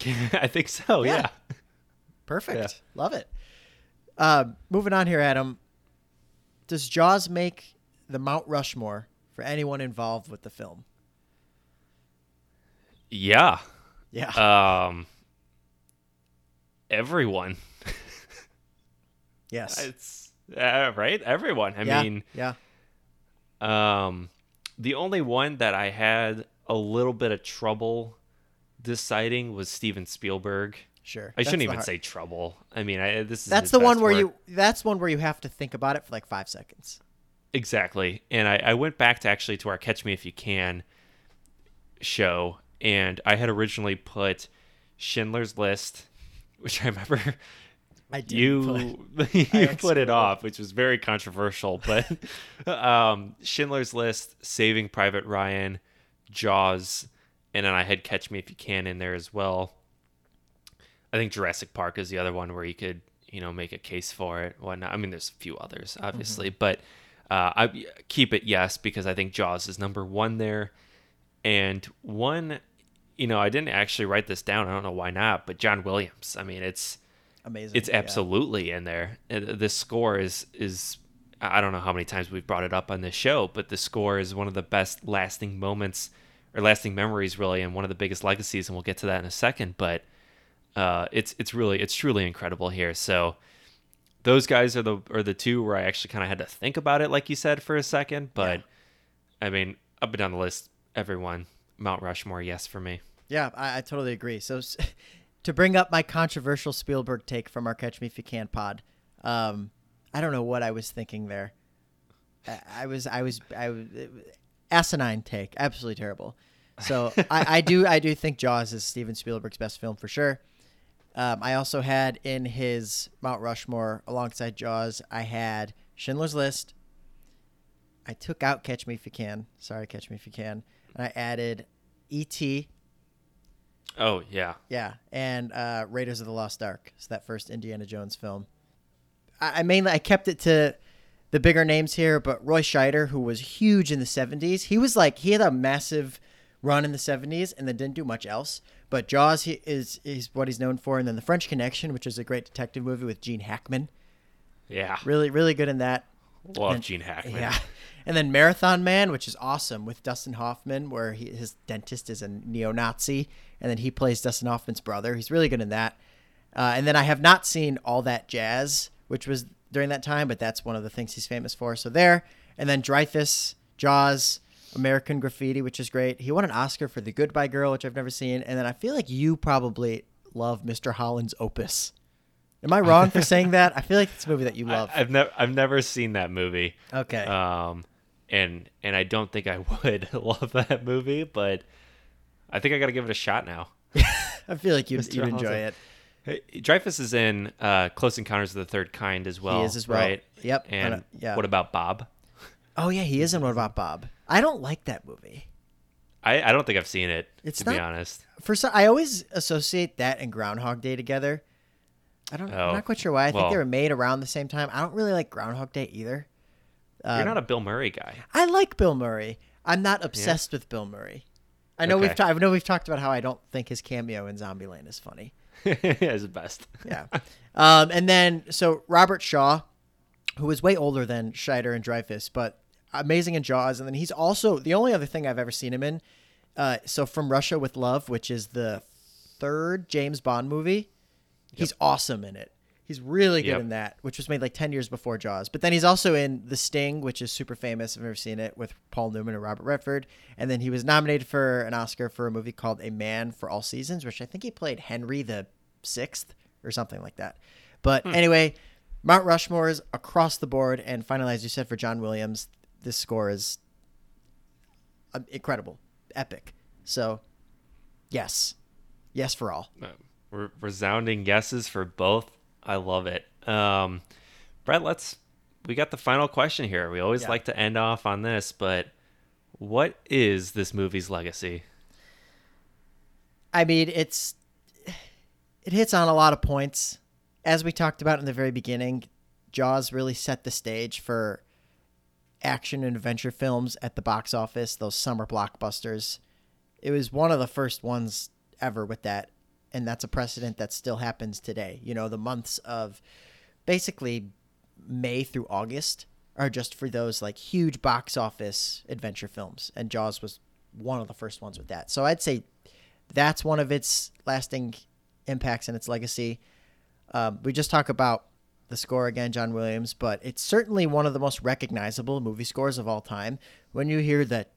<laughs> I think so. Yeah. Yeah. Perfect. Yeah. Love it. Uh, moving on here, Adam. Does Jaws make the Mount Rushmore for anyone involved with the film? Yeah. Yeah. Um. Everyone. yes. <laughs> It's uh, right. Everyone. I yeah. mean, yeah. um, the only one that I had a little bit of trouble deciding was Steven Spielberg. Sure. I shouldn't even hard- say trouble. I mean, I, this is That's the one where work. you. That's one where you have to think about it for like five seconds. Exactly. And I, I went back to actually to our Catch Me If You Can show, and I had originally put Schindler's List, which I remember <laughs> I did. you put- <laughs> <laughs> you I put it off, which was very controversial. But <laughs> um, Schindler's List, Saving Private Ryan, Jaws, and then I had Catch Me If You Can in there as well. I think Jurassic Park is the other one where you could you know make a case for it. Whatnot. I mean, there's a few others, obviously, but uh, I keep it yes because I think Jaws is number one there, and one. You know, I didn't actually write this down. I don't know why not, but John Williams. I mean, it's Amazing. it's yeah. absolutely in there. And The score is is I don't know how many times we've brought it up on this show, but the score is one of the best lasting moments or lasting memories, really, and one of the biggest legacies. And we'll get to that in a second. But uh, it's it's really it's truly incredible here. So those guys are the are the two where I actually kind of had to think about it, like you said, for a second. But I mean, up and down the list, everyone Mount Rushmore, yes for me. Yeah, I, I totally agree. So, <laughs> to bring up my controversial Spielberg take from our Catch Me If You Can pod, um, I don't know what I was thinking there. I, I was, I was, I was, asinine take, absolutely terrible. So I, I do I do think Jaws is Steven Spielberg's best film for sure. Um, I also had in his Mount Rushmore alongside Jaws, I had Schindler's List. I took out Catch Me If You Can. Sorry, Catch Me If You Can. And I added E.T. Oh yeah, Yeah, and uh, Raiders of the Lost Ark. So that first Indiana Jones film. I, I mainly I kept it to the bigger names here, but Roy Scheider, who was huge in the '70s, he was like he had a massive run in the '70s and then didn't do much else. But Jaws he, is is what he's known for, and then The French Connection, which is a great detective movie with Gene Hackman, yeah. really really good in that. Love And- Gene Hackman. Yeah. And then Marathon Man, which is awesome with Dustin Hoffman, where he, his dentist is a neo Nazi, and then he plays Dustin Hoffman's brother. He's really good in that. Uh, and then I have not seen All That Jazz, which was during that time, but that's one of the things he's famous for. So there. And then Dreyfuss, Jaws, American Graffiti, which is great. He won an Oscar for The Goodbye Girl, which I've never seen. And then I feel like you probably love Mr. Holland's Opus. Am I wrong for saying <laughs> that? I feel like it's a movie that you love. I, have never I've never seen that movie. okay. Um, and and I don't think I <laughs> would love that movie, but I think I got to give it a shot now. <laughs> I feel like you'd, you'd enjoy it. Hey, Dreyfuss is in uh, Close Encounters of the Third Kind as well. he is as well. right? Yep. And uh, yeah. what about Bob? oh yeah, he is in What About Bob? I don't like that movie. I, I don't think I've seen it. It's to be not- honest. For some, I always associate that and Groundhog Day together. I don't. Oh, I'm not quite sure why. I think they were made around the same time. I don't really like Groundhog Day either. You're Um, not a Bill Murray guy. I like Bill Murray. I'm not obsessed with Bill Murray. I know we've ta- I know we've talked about how I don't think his cameo in Zombie Zombieland is funny. <laughs> As the best. Yeah. um, and then so Robert Shaw, who was way older than Scheider and Dreyfuss, but amazing in Jaws. And then he's also the only other thing I've ever seen him in. Uh, so from Russia with Love, which is the third James Bond movie, he's awesome in it. He's really good Yep. in that, which was made like ten years before Jaws. But then he's also in The Sting, which is super famous. I've never seen it with Paul Newman and Robert Redford. And then he was nominated for an Oscar for a movie called A Man for All Seasons, which I think he played Henry the Sixth or something like that. But anyway, Mount Rushmore is across the board, and finally, as you said, for John Williams, this score is um, incredible, epic. So, yes, yes for all. Uh, Re- resounding yeses for both. I love it. Um, Brett, let's. We got the final question here. We always Yeah. like to end off on this, but what is this movie's legacy? I mean, it's it hits on a lot of points. As we talked about in the very beginning, Jaws really set the stage for action and adventure films at the box office, those summer blockbusters. It was one of the first ones ever with that, and that's a precedent that still happens today. You know, the months of basically May through August are just for those like huge box office adventure films, and Jaws was one of the first ones with that. So I'd say that's one of its lasting impacts and its legacy. Um, we just talk about the score again, John Williams, but it's certainly one of the most recognizable movie scores of all time. When you hear that,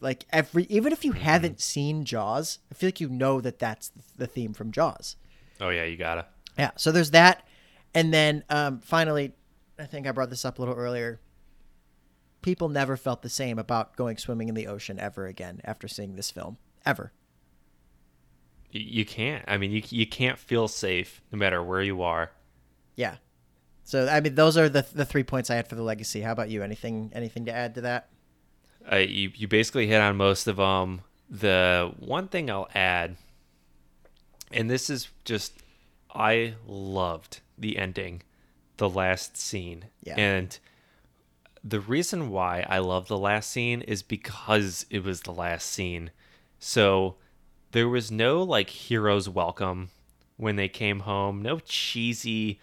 like every, even if you mm-hmm. haven't seen Jaws, I feel like you know that that's the theme from Jaws. Oh yeah, you gotta. Yeah, so there's that, and then um, finally, I think I brought this up a little earlier. People never felt the same about going swimming in the ocean ever again after seeing this film, ever. You, you can't. I mean, you you can't feel safe no matter where you are. Yeah. So I mean, those are the the three points I had for the legacy. How about you? Anything anything to add to that? Uh, you you basically hit on most of them. The one thing I'll add, and this is just, I loved the ending, the last scene, Yeah. and the reason why I love the last scene is because it was the last scene. So there was no like hero's welcome when they came home. No cheesy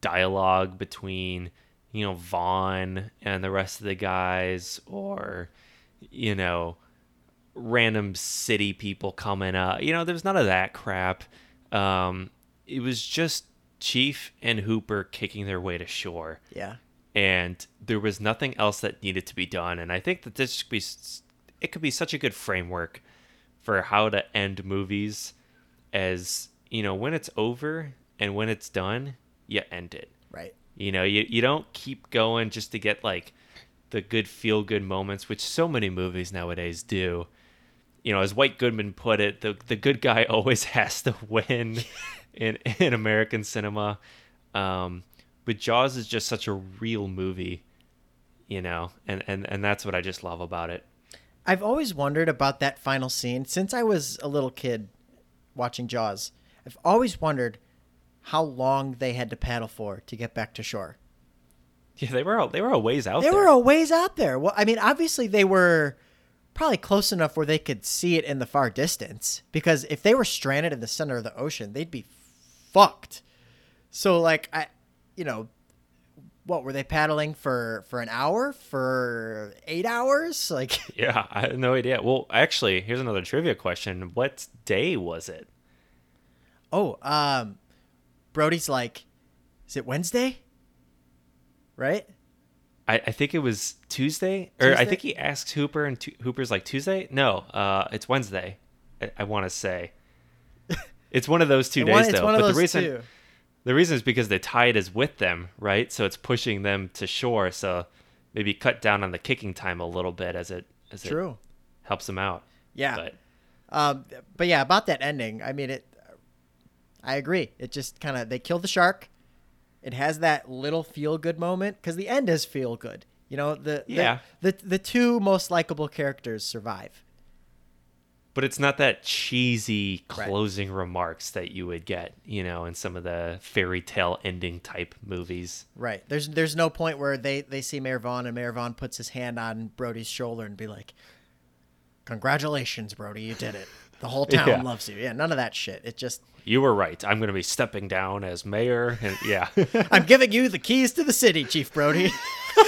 dialogue between you know Vaughn and the rest of the guys, or you know random city people coming up. You know, there's none of that crap. Um, it was just Chief and Hooper kicking their way to shore Yeah. and there was nothing else that needed to be done. And I think that this could be it could be such a good framework for how to end movies, as you know, when it's over and when it's done, you end it. Right. You know, you you don't keep going just to get like the good feel good moments, which so many movies nowadays do. You know, as White Goodman put it, the the good guy <laughs> always has to win <laughs> in in American cinema. Um, but Jaws is just such a real movie, you know, and and and that's what I just love about it. I've always wondered about that final scene since I was a little kid watching Jaws. I've always wondered how long they had to paddle for to get back to shore. Yeah, they were they were a ways out They there. were a ways out there. Well, I mean, obviously they were probably close enough where they could see it in the far distance because if they were stranded in the center of the ocean, they'd be fucked. So like I you know, what were they paddling for for an hour for 8 hours? <laughs> Like yeah, I had no idea. Well, actually, here's another trivia question. What day was it? Oh, um, Brody's like, is it Wednesday? Right? I, I think it was Tuesday, or I think he asked Hooper, and Tu- Hooper's like Tuesday. No, uh, it's Wednesday. I, I want to say <laughs> it's one of those two days one- though. but the reason two. The reason is because the tide is with them, right? So it's pushing them to shore. So maybe cut down on the kicking time a little bit as it as it True. helps them out. Yeah. But Um, but yeah, about that ending, I mean, it. I agree. It just kind of they kill the shark. It has that little feel good moment because the end is feel good. You know the, the Yeah. the the two most likable characters survive. But it's not that cheesy Right. closing remarks that you would get, you know, in some of the fairy tale ending type movies. Right. There's there's no point where they they see Mayor Vaughn and Mayor Vaughn puts his hand on Brody's shoulder and be like, "Congratulations, Brody, you did it. The whole <laughs> town Yeah. loves you." Yeah, none of that shit. It just You were right. I'm going to be stepping down as mayor, and yeah. <laughs> I'm giving you the keys to the city, Chief Brody. <laughs>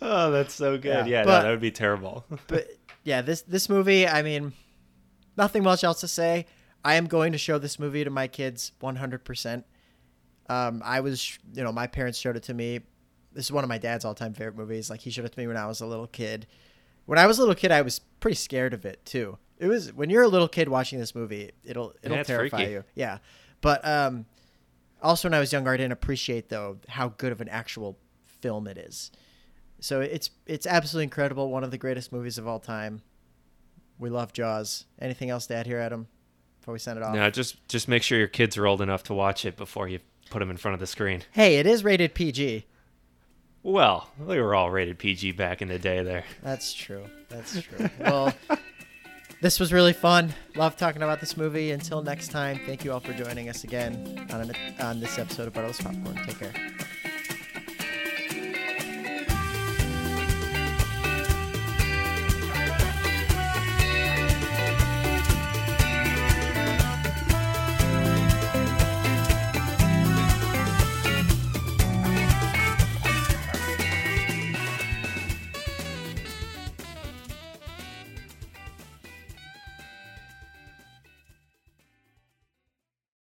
oh, that's so good. Yeah, Yeah, but- no, that would be terrible. but yeah, this this movie, I mean, nothing much else to say. I am going to show this movie to my kids 100%. Um, I was, you know, my parents showed it to me. This is one of my dad's all-time favorite movies. Like he showed it to me when I was a little kid. When I was a little kid, I was pretty scared of it too. It was when you're a little kid watching this movie, it'll it'll Yeah, terrify freaky. you. Yeah, but um, also when I was younger, I didn't appreciate though how good of an actual film it is. So it's it's absolutely incredible. One of the greatest movies of all time. We love Jaws. Anything else to add here, Adam? Before we send it off. no, just just make sure your kids are old enough to watch it before you put them in front of the screen. Hey, it is rated PG. Well, they were all rated PG back in the day there. That's true. That's true. well, this was really fun. Love talking about this movie. Until next time, thank you all for joining us again on, an, on this episode of Butterless Popcorn. Take care.